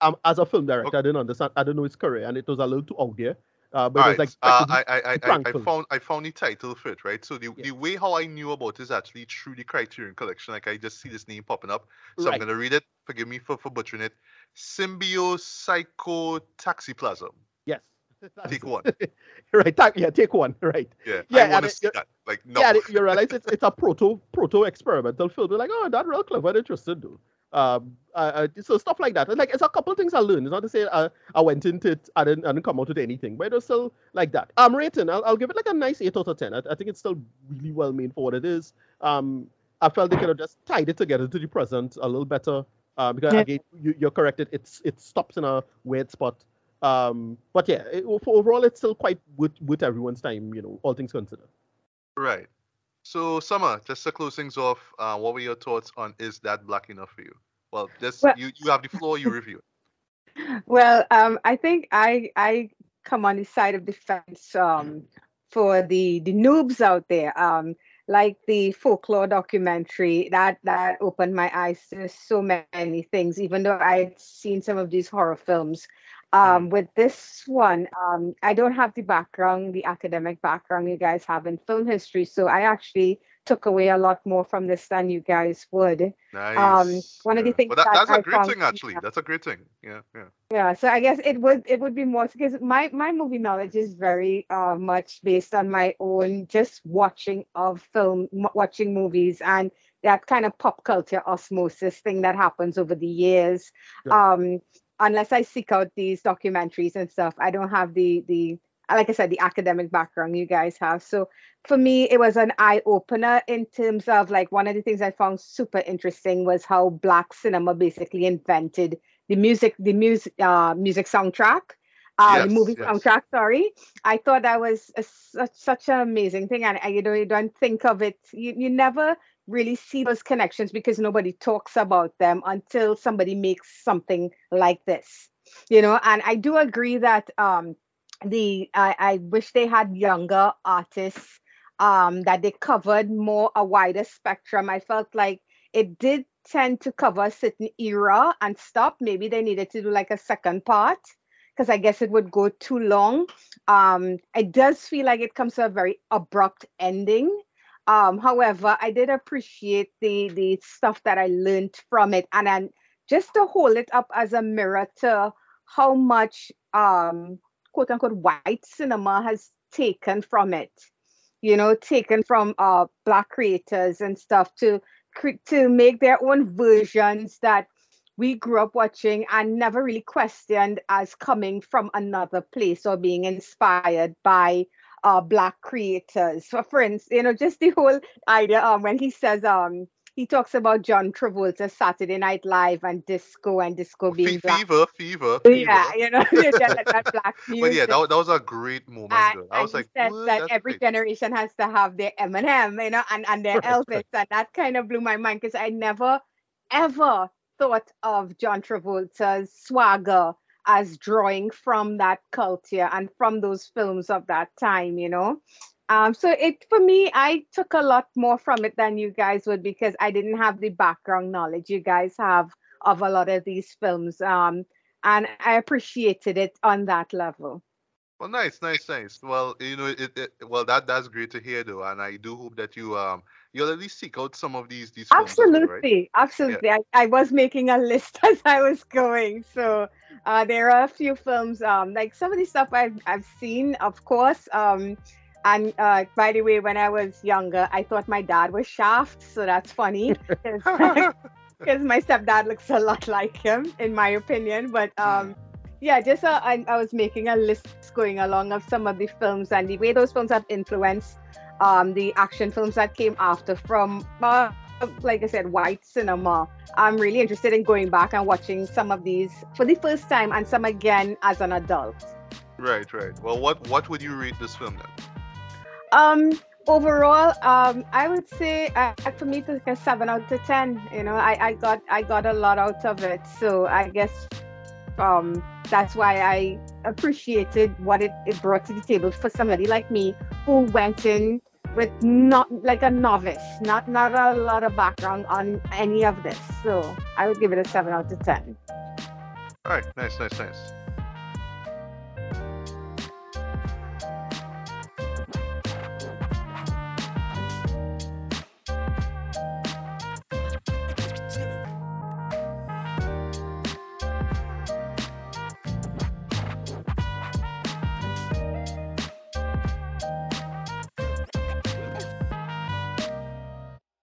Um, as a film director, I didn't understand. I don't know his career, and it was a little too out there. Uh, but All it was right. like uh, I, I, I, I, found I found the title for it, right? So the, Yeah. the way how I knew about it is actually through the Criterion Collection. Like I just see this name popping up, so Right. I'm gonna read it. Forgive me for, for butchering it. Symbio Psycho Taxiplasm. yes. Take one. right. ta- yeah, take one. Right. Yeah, Yeah, I want to see that. Like no. Yeah, you realize it's it's a proto proto experimental film. They're like, oh, that real clever interesting, dude. Um, uh, uh, so stuff like that. And like, it's a couple of things I learned. It's not to say I, I went into it, I didn't, I didn't come out with anything, but it was still like that. I'm um, rating, I'll, I'll give it like a nice eight out of ten. I, I think it's still really well made for what it is. Um, I felt they could have just tied it together to the present a little better. Uh, because Yeah. again, you, you're corrected. It it's it stops in a weird spot. Um, but yeah, it, for overall, it's still quite with with everyone's time. You know, all things considered. Right. So Summer, just to close things off, uh, what were your thoughts on is that black enough for you? Well, just Well- you you have the floor. You review. it. Well, um, I think I I come on the side of defense um, for the the noobs out there. Um, like the folklore documentary that that opened my eyes to so many things. Even though I'd seen some of these horror films, um, with this one, um, I don't have the background, the academic background you guys have in film history, so I actually took away a lot more from this than you guys would. Nice. one of the things But that, that that's a I great found- thing, actually. yeah. That's a great thing. Yeah, yeah. Yeah, so I guess it would it would be more because my my movie knowledge is very uh, much based on my own just watching of film, m- watching movies, and that kind of pop culture osmosis thing that happens over the years. Yeah. Um, unless I seek out these documentaries and stuff, I don't have the the like I said the academic background you guys have. So for me, it was an eye opener in terms of like one of the things I found super interesting was how black cinema basically invented the music, the music, uh, music soundtrack, uh, Yes, the movie yes. soundtrack. Sorry, I thought that was a, such such an amazing thing, and I, you know you don't think of it. You you never really see those connections because nobody talks about them until somebody makes something like this, you know. And I do agree that um, the I, I wish they had younger artists um, that they covered more a wider spectrum. I felt like it did tend to cover a certain era and stop. Maybe they needed to do like a second part because I guess it would go too long. Um, it does feel like it comes to a very abrupt ending. Um, however, I did appreciate the the stuff that I learned from it, and then just to hold it up as a mirror to how much um, quote unquote white cinema has taken from it you know, taken from uh black creators and stuff to to make their own versions that we grew up watching and never really questioned as coming from another place or being inspired by uh black creators. So for instance, you know, just the whole idea um when he says um he talks about John Travolta's Saturday Night Live and disco and disco being Fe- black. fever, fever, fever. Yeah, you know, that, that black music. But yeah, that, that was a great moment. And. I was like, "What? that every great." generation has to have their Eminem, you know, and, and their Elvis. And that kind of blew my mind because I never, ever thought of John Travolta's swagger as drawing from that culture and from those films of that time, you know. Um, so it for me, I took a lot more from it than you guys would because I didn't have the background knowledge you guys have of a lot of these films. Um, and I appreciated it on that level. Well, nice, nice, nice. Well, you know, it, it well that that's great to hear though, and I do hope that you um you'll at least seek out some of these these films as well, right? Absolutely, absolutely. I, I was making a list as I was going. So uh, there are a few films, um, like some of the stuff I've I've seen, of course. Um, and uh, by the way, when I was younger, I thought my dad was Shaft, so that's funny because my stepdad looks a lot like him, in my opinion. But um, yeah, just uh, I, I was making a list going along of some of the films and the way those films have influenced um, the action films that came after from, uh, like I said, white cinema. I'm really interested in going back and watching some of these for the first time and some again as an adult. Right, right. Well, what what would you rate this film then? Um, overall, um, I would say uh, for me, it's like a seven out of ten. You know, I, I got I got a lot out of it, so I guess um, that's why I appreciated what it, it brought to the table for somebody like me who went in with not like a novice, not not a lot of background on any of this. So I would give it a seven out of ten. All right, nice, nice, nice.